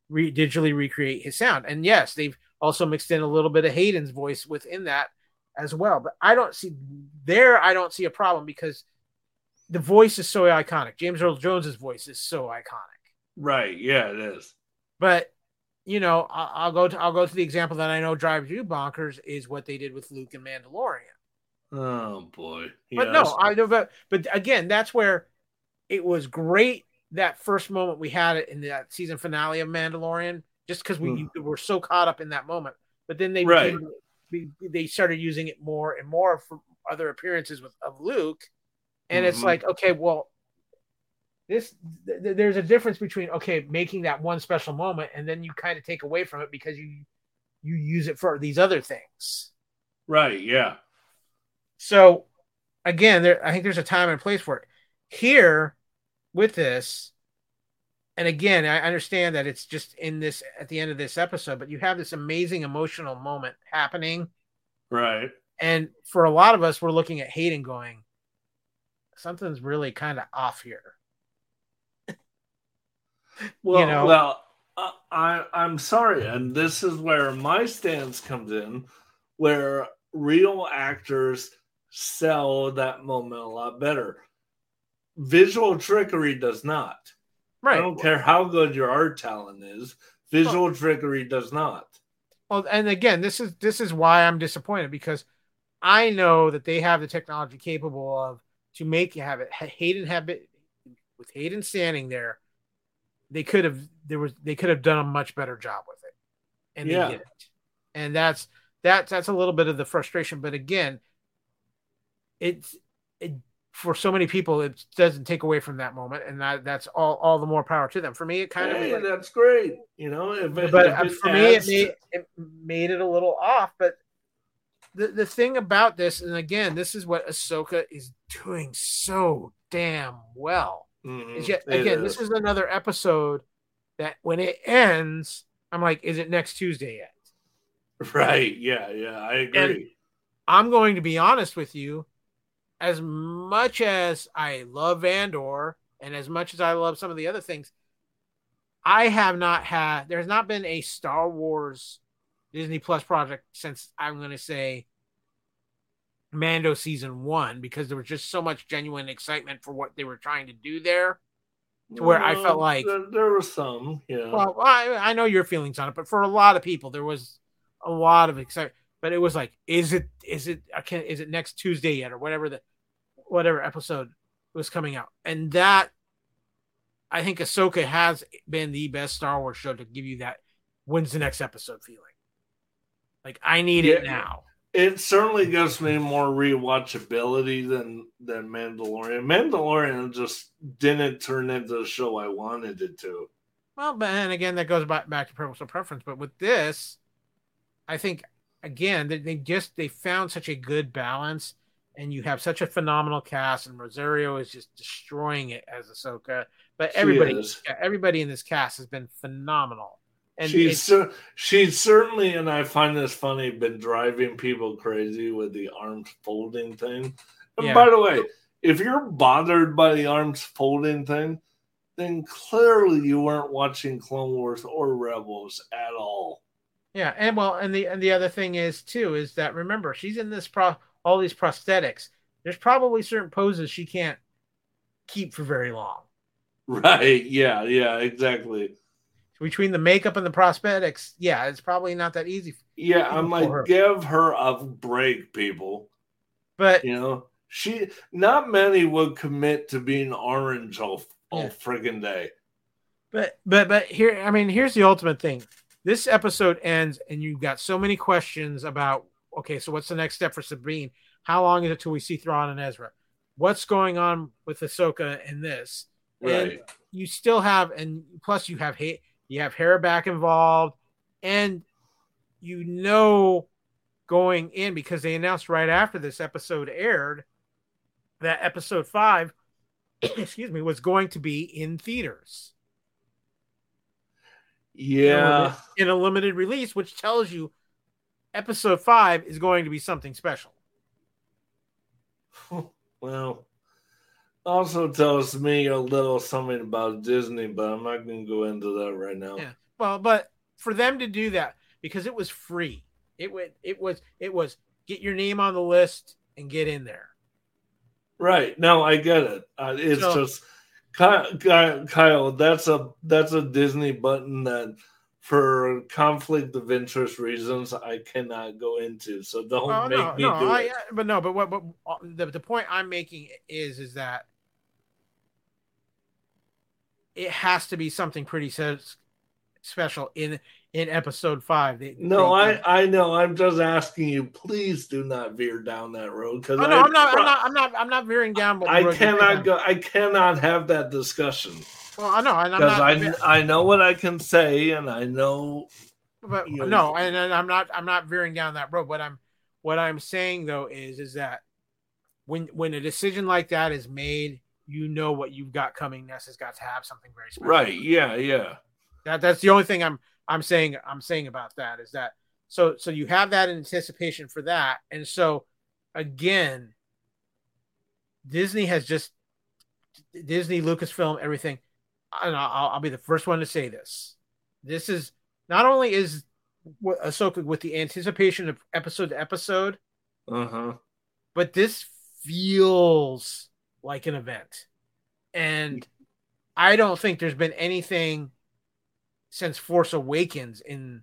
re- digitally recreate his sound. And yes, they've also mixed in a little bit of Hayden's voice within that as well. But I don't see there. I don't see a problem because the voice is so iconic. James Earl Jones's voice is so iconic. Right. Yeah, it is. But you know, I'll, I'll go to I'll go to the example that I know drives you bonkers is what they did with Luke and Mandalorian. Oh boy. But no, I know. But but again, that's where it was great. That first moment we had it in that season finale of Mandalorian, just because we were so caught up in that moment. But then they Right. became, they started using it more and more for other appearances with of Luke, and it's Mhm. like okay, well, this th- th- there's a difference between okay making that one special moment and then you kind of take away from it because you you use it for these other things. Right. Yeah. So again, there I think there's a time and place for it. Here with this, and again, I understand that it's just in this at the end of this episode, but you have this amazing emotional moment happening. Right. And for a lot of us, we're looking at Hayden going, something's really kind of off here. Well, know? well, uh, I I'm sorry, and this is where my stance comes in, where real actors sell that moment a lot better. Visual trickery does not. I don't care how good your art talent is. Visual trickery does not. Well, and again, this is this is why I'm disappointed because I know that they have the technology capable of to make you have it. Hayden have it with Hayden standing there. They could have there was they could have done a much better job with it, and Yeah. they didn't. And that's that's that's a little bit of the frustration. But again, it's it, for so many people it doesn't take away from that moment, and that that's all all the more power to them. For me, it kind Hey, of that's great. You know, if but if uh, for me, it made it made it a little off. But the the thing about this, and again, this is what Ahsoka is doing so damn well. Mhm, Is yet again, this is another episode that when it ends, I'm like, is it next Tuesday yet? right. Yeah, yeah, I agree. I'm going to be honest with you. As much as I love Andor, and as much as I love some of the other things, I have not had. There's not been a Star Wars Disney Plus project since I'm going to say Mando season one because there was just so much genuine excitement for what they were trying to do there. to where I felt like- there, there was some. Yeah. Well, I, I know your feelings on it, but for a lot of people, there was a lot of excitement. but it was like, is it is it I can't is it next Tuesday yet or whatever the whatever episode was coming out, and that I think Ahsoka has been the best Star Wars show to give you that when's the next episode feeling. Like I need it now. It certainly gives me more rewatchability than than Mandalorian. Mandalorian just didn't turn into the show I wanted it to. Well, but and again, that goes back back to personal preference. But with this, I think again they, they just they found such a good balance, and you have such a phenomenal cast, and Rosario is just destroying it as Ahsoka. But She everybody, is. everybody in this cast has been phenomenal. And she's cer- she's certainly, and I find this funny, been driving people crazy with the arms folding thing. And Yeah. by the way, if you're bothered by the arms folding thing, then clearly you weren't watching Clone Wars or Rebels at all. Yeah, and well, and the and the other thing is too is that remember she's in this pro all these prosthetics. There's probably certain poses she can't keep for very long. Right? Yeah. Yeah. Exactly. Between the makeup and the prosthetics, yeah, it's probably not that easy. Yeah. I'm like, her. give her a break, people. But You know, she not many would commit to being orange all all Yeah. friggin' day. but but but here, I mean, here's the ultimate thing. This episode ends, and you've got so many questions about. Okay, so what's the next step for Sabine? How long is it till we see Thrawn and Ezra? What's going on with Ahsoka in this? And Right. you still have, and plus you have hate, you have Hera back involved, and you know going in because they announced right after this episode aired that episode five, excuse me, was going to be in theaters Yeah. in a limited release, which tells you episode five is going to be something special. Well, also tells me a little something about Disney, but I'm not going to go into that right now. Yeah. Well, but for them to do that because it was free, it would it was it was get your name on the list and get in there. Right? No, I get it. Uh, it's So- just Kyle, Kyle, Kyle. That's a that's a Disney button that, for conflict of interest reasons, I cannot go into. So don't Oh, make no, me no, do I, it. but no, but what, what uh, the, the point I'm making is is that it has to be something pretty special in in episode five. They- No, they- I I know. I'm just asking you. Please do not veer down that road because Oh, no, I'm not. I'm not. I'm not. I'm not veering down. I cannot go. I cannot have that discussion Well, I know, and I'm because not. I I know what I can say and I know. but you know- no, and, and I'm not. I'm not veering down that road. What I'm, what I'm saying though is, is that when when a decision like that is made, you know what you've got coming. Ness has got to have something very special. Right? Yeah. Yeah. That that's the only thing I'm I'm saying I'm saying about that is that so so you have that anticipation for that, and so again, Disney has just Disney, Lucasfilm, everything. And I'll, I'll be the first one to say this. This is not only is what Ahsoka with the anticipation of episode to episode, Uh huh. but this feels like an event. And I don't think there's been anything since Force Awakens in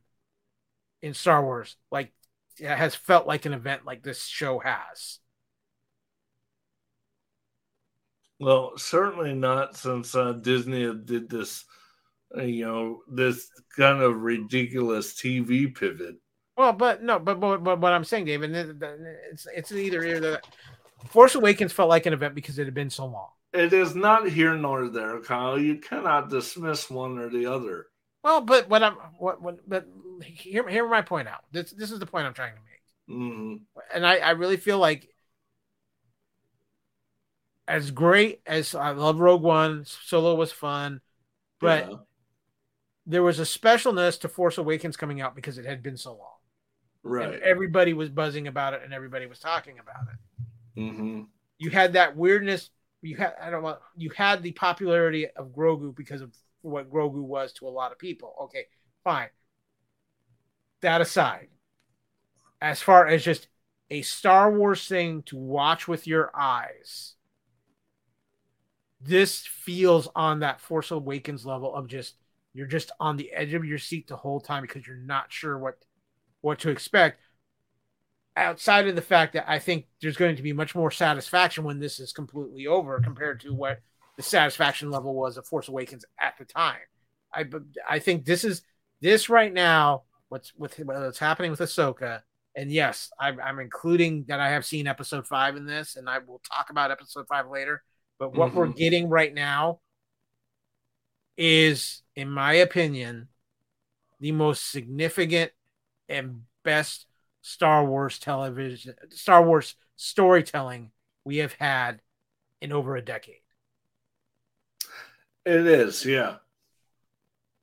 in Star Wars like has felt like an event like this show has. Well, certainly not since uh, Disney did this. Uh, you know, this kind of ridiculous TV pivot. Well, but no, but but, but what I'm saying, David, it's it's either either Force Awakens felt like an event because it had been so long. It is not here nor there, Kyle. You cannot dismiss one or the other. Well, but what I'm what what but hear hear my point out. This this is the point I'm trying to make. hmm and I, I really feel like as great as I love Rogue One, Solo was fun, but Yeah. there was a specialness to Force Awakens coming out because it had been so long. right. And everybody was buzzing about it and everybody was talking about it. hmm You had that weirdness. You had I don't want you had the popularity of Grogu because of what Grogu was to a lot of people. Okay, fine. That aside, as far as just a Star Wars thing to watch with your eyes, this feels on that Force Awakens level of just you're just on the edge of your seat the whole time because you're not sure what what to expect. outside of the fact that I think there's going to be much more satisfaction when this is completely over compared to what the satisfaction level was of Force Awakens at the time. I I think this is this right now. What's with what's happening with Ahsoka, and yes, I'm, I'm including that I have seen Episode Five in this, and I will talk about Episode Five later. But what mm-hmm. we're getting right now is, in my opinion, the most significant and best Star Wars television, Star Wars storytelling we have had in over a decade. It is, yeah.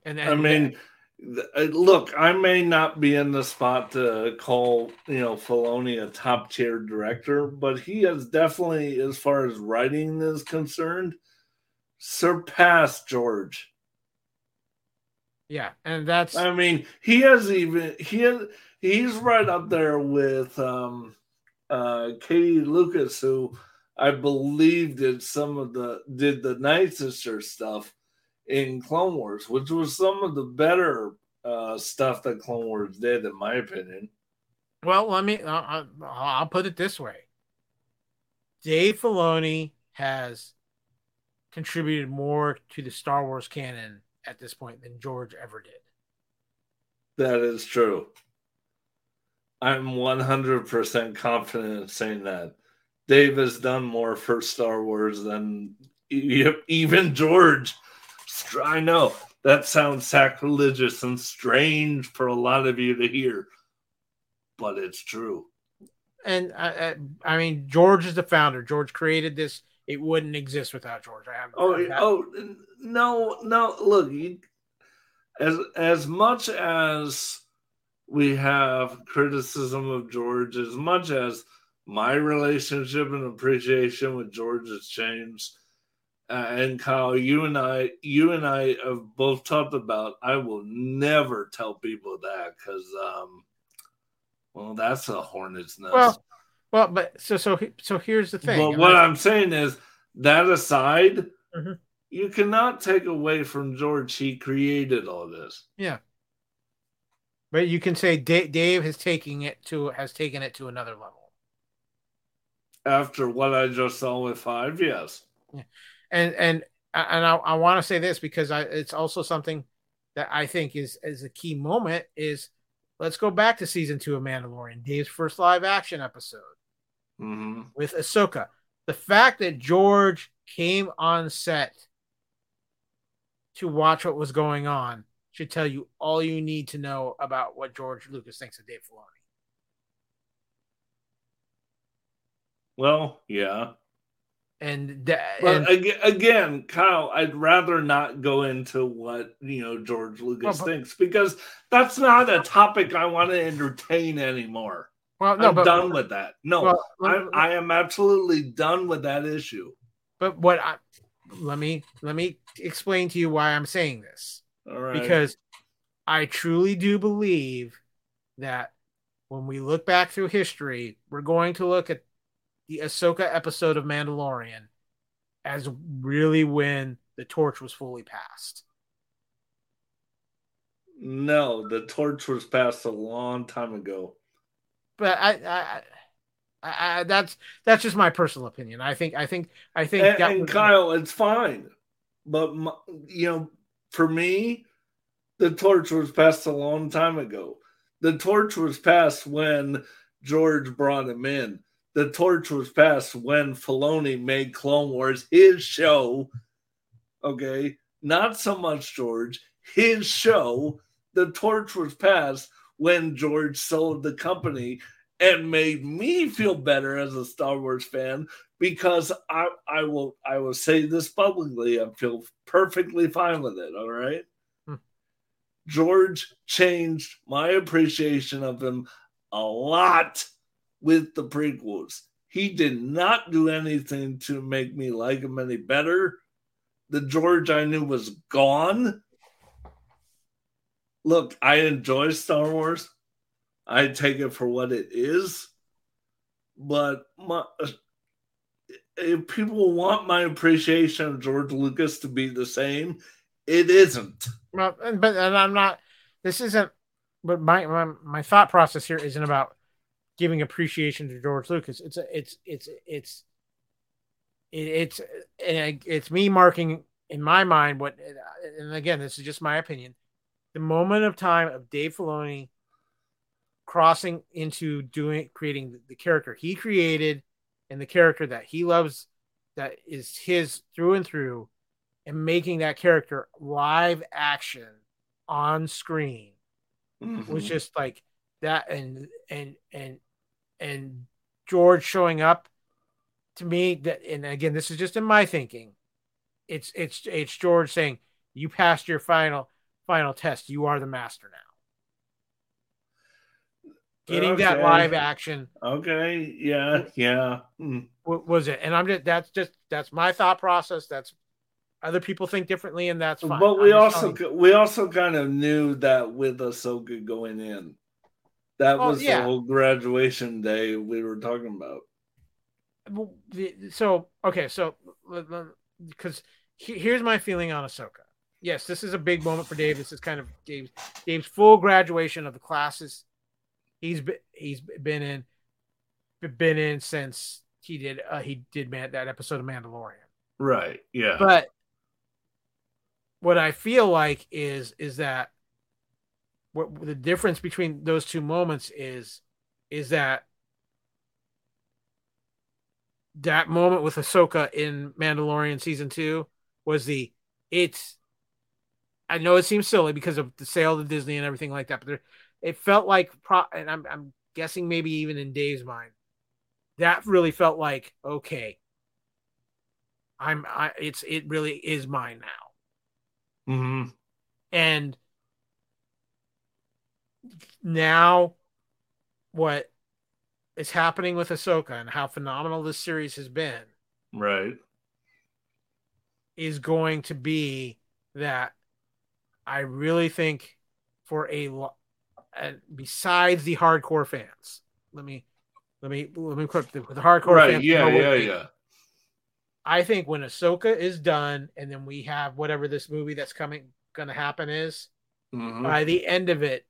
And, and I mean, look, I may not be in the spot to call you know Filoni a top tier director, but he has definitely, as far as writing is concerned, surpassed George. Yeah, and that's. I mean, he has even he has he's right up there with um, uh, Katie Lucas, who I believe did some of the did the Night Sister stuff in Clone Wars, which was some of the better uh, stuff that Clone Wars did, in my opinion. Well, let me. Uh, I'll put it this way: Dave Filoni has contributed more to the Star Wars canon at this point than George ever did. That is true. I'm 100% confident in saying that. Dave has done more for Star Wars than even George. I know that sounds sacrilegious and strange for a lot of you to hear, but it's true. And I, uh, uh, I mean, George is the founder. George created this. It wouldn't exist without George. I have. Oh, oh, no, no. Look, you, as as much as we have criticism of George as much as my relationship and appreciation with George has changed. Uh, and Kyle, you and I, you and I have both talked about. I will never tell people that because, um, well, that's a hornet's nest. Well, well, but so so so here's the thing. But what I, I'm saying is that aside, mm-hmm. you cannot take away from George. He created all this. Yeah. But you can say Dave, Dave has taking it to has taken it to another level. After what I just saw with five, yes. Yeah. And and and I, I want to say this because I, it's also something that I think is is a key moment is let's go back to season two of Mandalorian, Dave's first live action episode mm-hmm. with Ahsoka. The fact that George came on set to watch what was going on should tell you all you need to know about what George Lucas thinks of Dave Filoni. Well, yeah. And, th- but and again, Kyle, I'd rather not go into what you know George Lucas well, but, thinks because that's not a topic I want to entertain anymore. Well, no, I'm but, done with that. No, well, I, I am absolutely done with that issue. But what I let me let me explain to you why I'm saying this. Because I truly do believe that when we look back through history, we're going to look at the Ahsoka episode of Mandalorian as really when the torch was fully passed. No, the torch was passed a long time ago. But I, I, I, I that's that's just my personal opinion. I think, I think, I think. And, and Kyle, it's fine, but my, you know, for me, the torch was passed a long time ago. The torch was passed when George brought him in. The torch was passed when Filoni made Clone Wars his show. Okay, not so much George, his show. The torch was passed when George sold the company and made me feel better as a Star Wars fan because I, I will I will say this publicly. I feel perfectly fine with it. All right. Hmm. George changed my appreciation of him a lot with the prequels. He did not do anything to make me like him any better. The George I knew was gone. Look, I enjoy Star Wars. I take it for what it is. But my, if people want my appreciation of George Lucas to be the same, it isn't. Well, but and I'm not. This isn't. But my, my my thought process here isn't about giving appreciation to George Lucas. It's a, it's it's it's it's it's me marking in my mind what and again this is just my opinion the moment of time of Dave Filoni crossing into doing creating the character he created and the character that he loves that is his through and through and making that character live action on screen mm-hmm. was just like that and and and and George showing up to me that and again this is just in my thinking. It's it's it's George saying you passed your final final test. You are the master now. Getting okay. that live action. Okay. Yeah. Yeah. Mm. was it? And i'm just that's just that's my thought process. That's other people think differently and that's fine. But we also we also kind of knew that with Ahsoka going in that was yeah. the whole graduation day we were talking about so okay so because here's my feeling on Ahsoka yes this is a big moment for Dave this is kind of Dave's Dave's full graduation of the classes he's been he's been in been in since he did uh, he did man that episode of Mandalorian. Right. Yeah. But what I feel like is is that what the difference between those two moments is is that that moment with Ahsoka in Mandalorian season two was the it's I know it seems silly because of the sale to Disney and everything like that, but there it felt like pro and I'm I'm guessing maybe even in Dave's mind, that really felt like okay. I'm I it's it really is mine now. Mm-hmm. And now what is happening with Ahsoka and how phenomenal this series has been. Right. Is going to be that I really think for a and besides the hardcore fans, let me let me let me put the, the hardcore right, fans. Yeah, yeah, yeah. I think when Ahsoka is done, and then we have whatever this movie that's coming going to happen is, mm-hmm. by the end of it,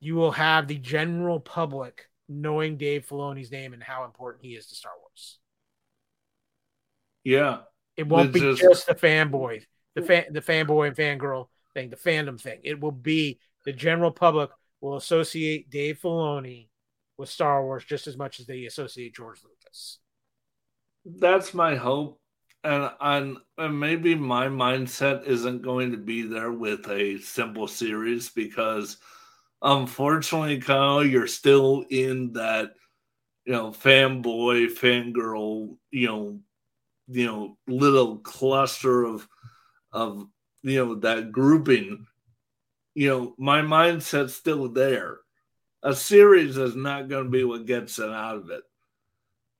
you will have the general public knowing Dave Filoni's name and how important he is to Star Wars. Yeah, it won't be just... just the fanboy, the fan, the fanboy and fangirl thing, the fandom thing. It will be the general public will associate Dave Filoni with Star Wars just as much as they associate George Lucas. That's my hope. And, and, and maybe my mindset isn't going to be there with a simple series because unfortunately, Kyle, you're still in that, you know, fanboy, fangirl, you know, you know, little cluster of of you know that grouping you know, my mindset's still there. A series is not going to be what gets it out of it.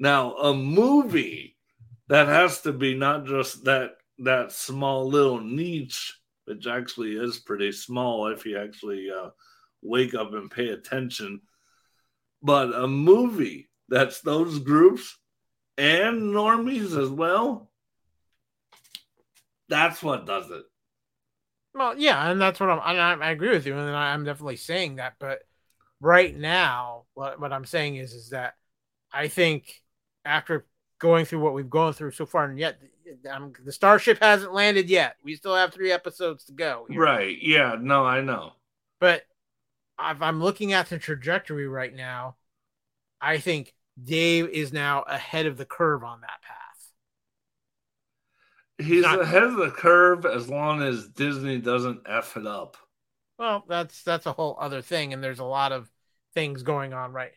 Now, a movie that has to be not just that that small little niche, which actually is pretty small if you actually uh, wake up and pay attention, but a movie that's those groups and normies as well. That's what does it. Well, yeah, and that's what I'm. I, I agree with you, and I'm definitely saying that. But right now, what what I'm saying is, is that I think after going through what we've gone through so far, and yet um, the starship hasn't landed yet. We still have three episodes to go. Here. Right? Yeah. No, I know. But if I'm looking at the trajectory right now, I think Dave is now ahead of the curve on that path. He's not, ahead of the curve as long as Disney doesn't f it up. Well, that's that's a whole other thing, and there's a lot of things going on right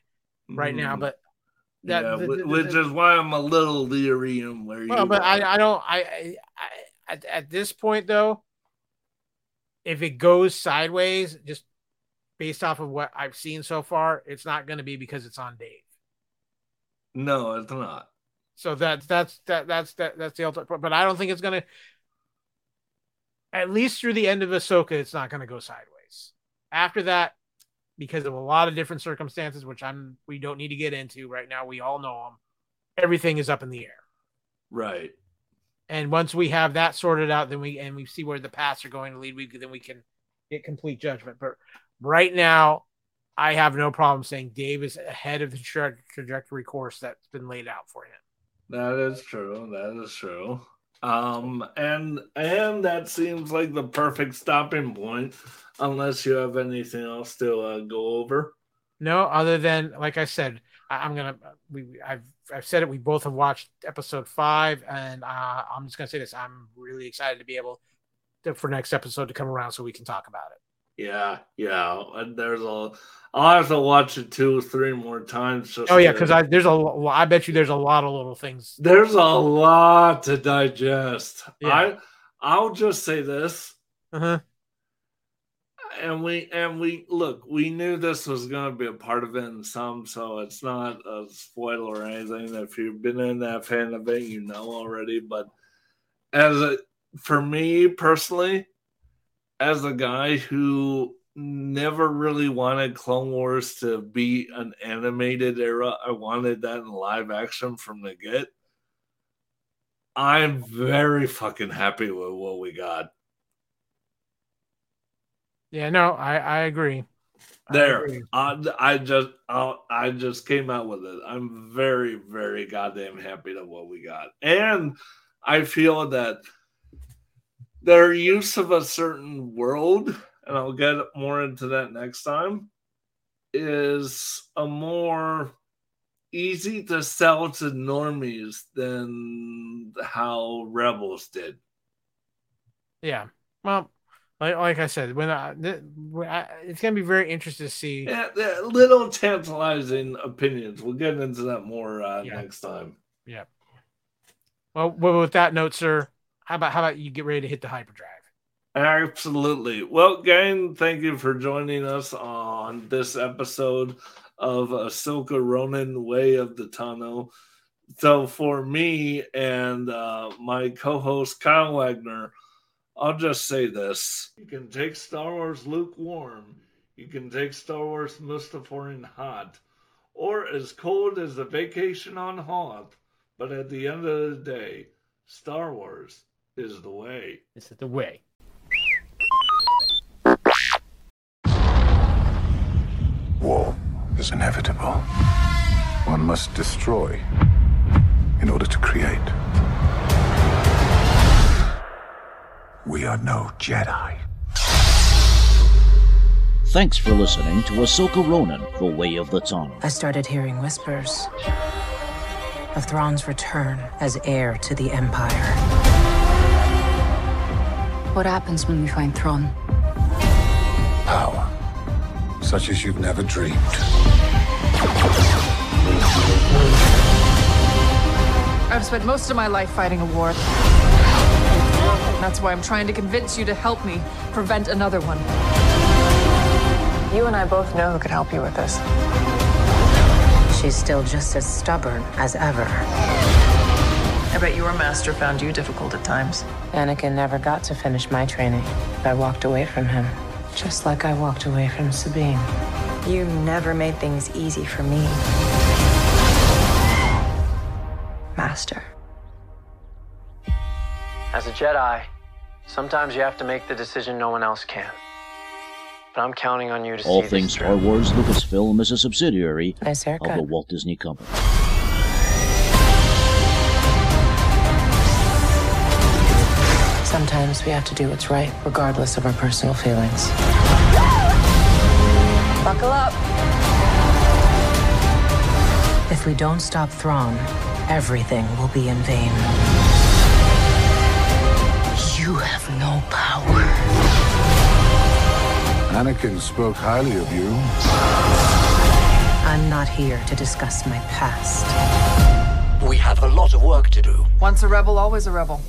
right mm. now. But that, yeah, the, the, which the, is why I'm a little leery and where well, but I, I don't I, I, I at, at this point though, if it goes sideways, just based off of what I've seen so far, it's not going to be because it's on Dave. No, it's not. So that's that's that that's that that's the ultimate. But I don't think it's gonna. At least through the end of Ahsoka, it's not gonna go sideways. After that, because of a lot of different circumstances, which I'm we don't need to get into right now. We all know them. Everything is up in the air. Right. And once we have that sorted out, then we and we see where the paths are going to lead. We then we can get complete judgment. But right now, I have no problem saying Dave is ahead of the tra- trajectory course that's been laid out for him. That is true. That is true. Um, and and that seems like the perfect stopping point, unless you have anything else to uh, go over. No, other than like I said, I, am gonna we I've I've said it. We both have watched episode five, and uh, I'm just gonna say this: I'm really excited to be able to, for next episode to come around so we can talk about it. Yeah, yeah. And there's a I'll have to watch it two, three more times. oh yeah, because I there's a I bet you there's a lot of little things. There's a lot to digest. Yeah. I I'll just say this. Uh-huh. And we and we look, we knew this was going to be a part of it in some, so it's not a spoiler or anything. If you've been in that fan of it, you know already. But as a for me personally, as a guy who never really wanted Clone Wars to be an animated era. I wanted that in live action from the get. I'm very fucking happy with what we got. Yeah, no, I I agree. There, I, I, I just I, I just came out with it. I'm very very goddamn happy to what we got, and I feel that their use of a certain world and I'll get more into that next time, is a more easy to sell to normies than how Rebels did. Yeah. Well, like, like I said, when I, it's gonna be very interesting to see. Yeah, little tantalizing opinions. We'll get into that more uh, yeah. next time. Yeah. Well, with that note, sir, how about how about you get ready to hit the hyperdrive? Absolutely. Well, gang, thank you for joining us on this episode of Ahsoka Ronin Way of the Tano. So, for me and uh, my co host Kyle Wagner, I'll just say this. You can take Star Wars lukewarm, you can take Star Wars Mustafarian hot, or as cold as a vacation on Hoth. But at the end of the day, Star Wars is the way. This is the way. War is inevitable. One must destroy in order to create. We are no Jedi. Thanks for listening to Ahsoka Ronin, The Way of the Tano. I started hearing whispers of Thrawn's return as heir to the Empire. What happens when we find Thrawn? Power such as you've never dreamed. I've spent most of my life fighting a war. That's why I'm trying to convince you to help me prevent another one. You and I both know who could help you with this. She's still just as stubborn as ever. I bet your master found you difficult at times. Anakin never got to finish my training. I walked away from him. Just like I walked away from Sabine. You never made things easy for me. Master. As a Jedi, sometimes you have to make the decision no one else can. But I'm counting on you to see. All see things Star Wars Lucasfilm is a subsidiary nice of the Walt Disney Company. Sometimes we have to do what's right, regardless of our personal feelings. Buckle up. If we don't stop Thrawn, everything will be in vain. You have no power. Anakin spoke highly of you. I'm not here to discuss my past. We have a lot of work to do. Once a rebel, always a rebel.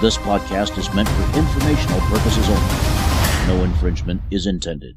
This podcast is meant for informational purposes only. No infringement is intended.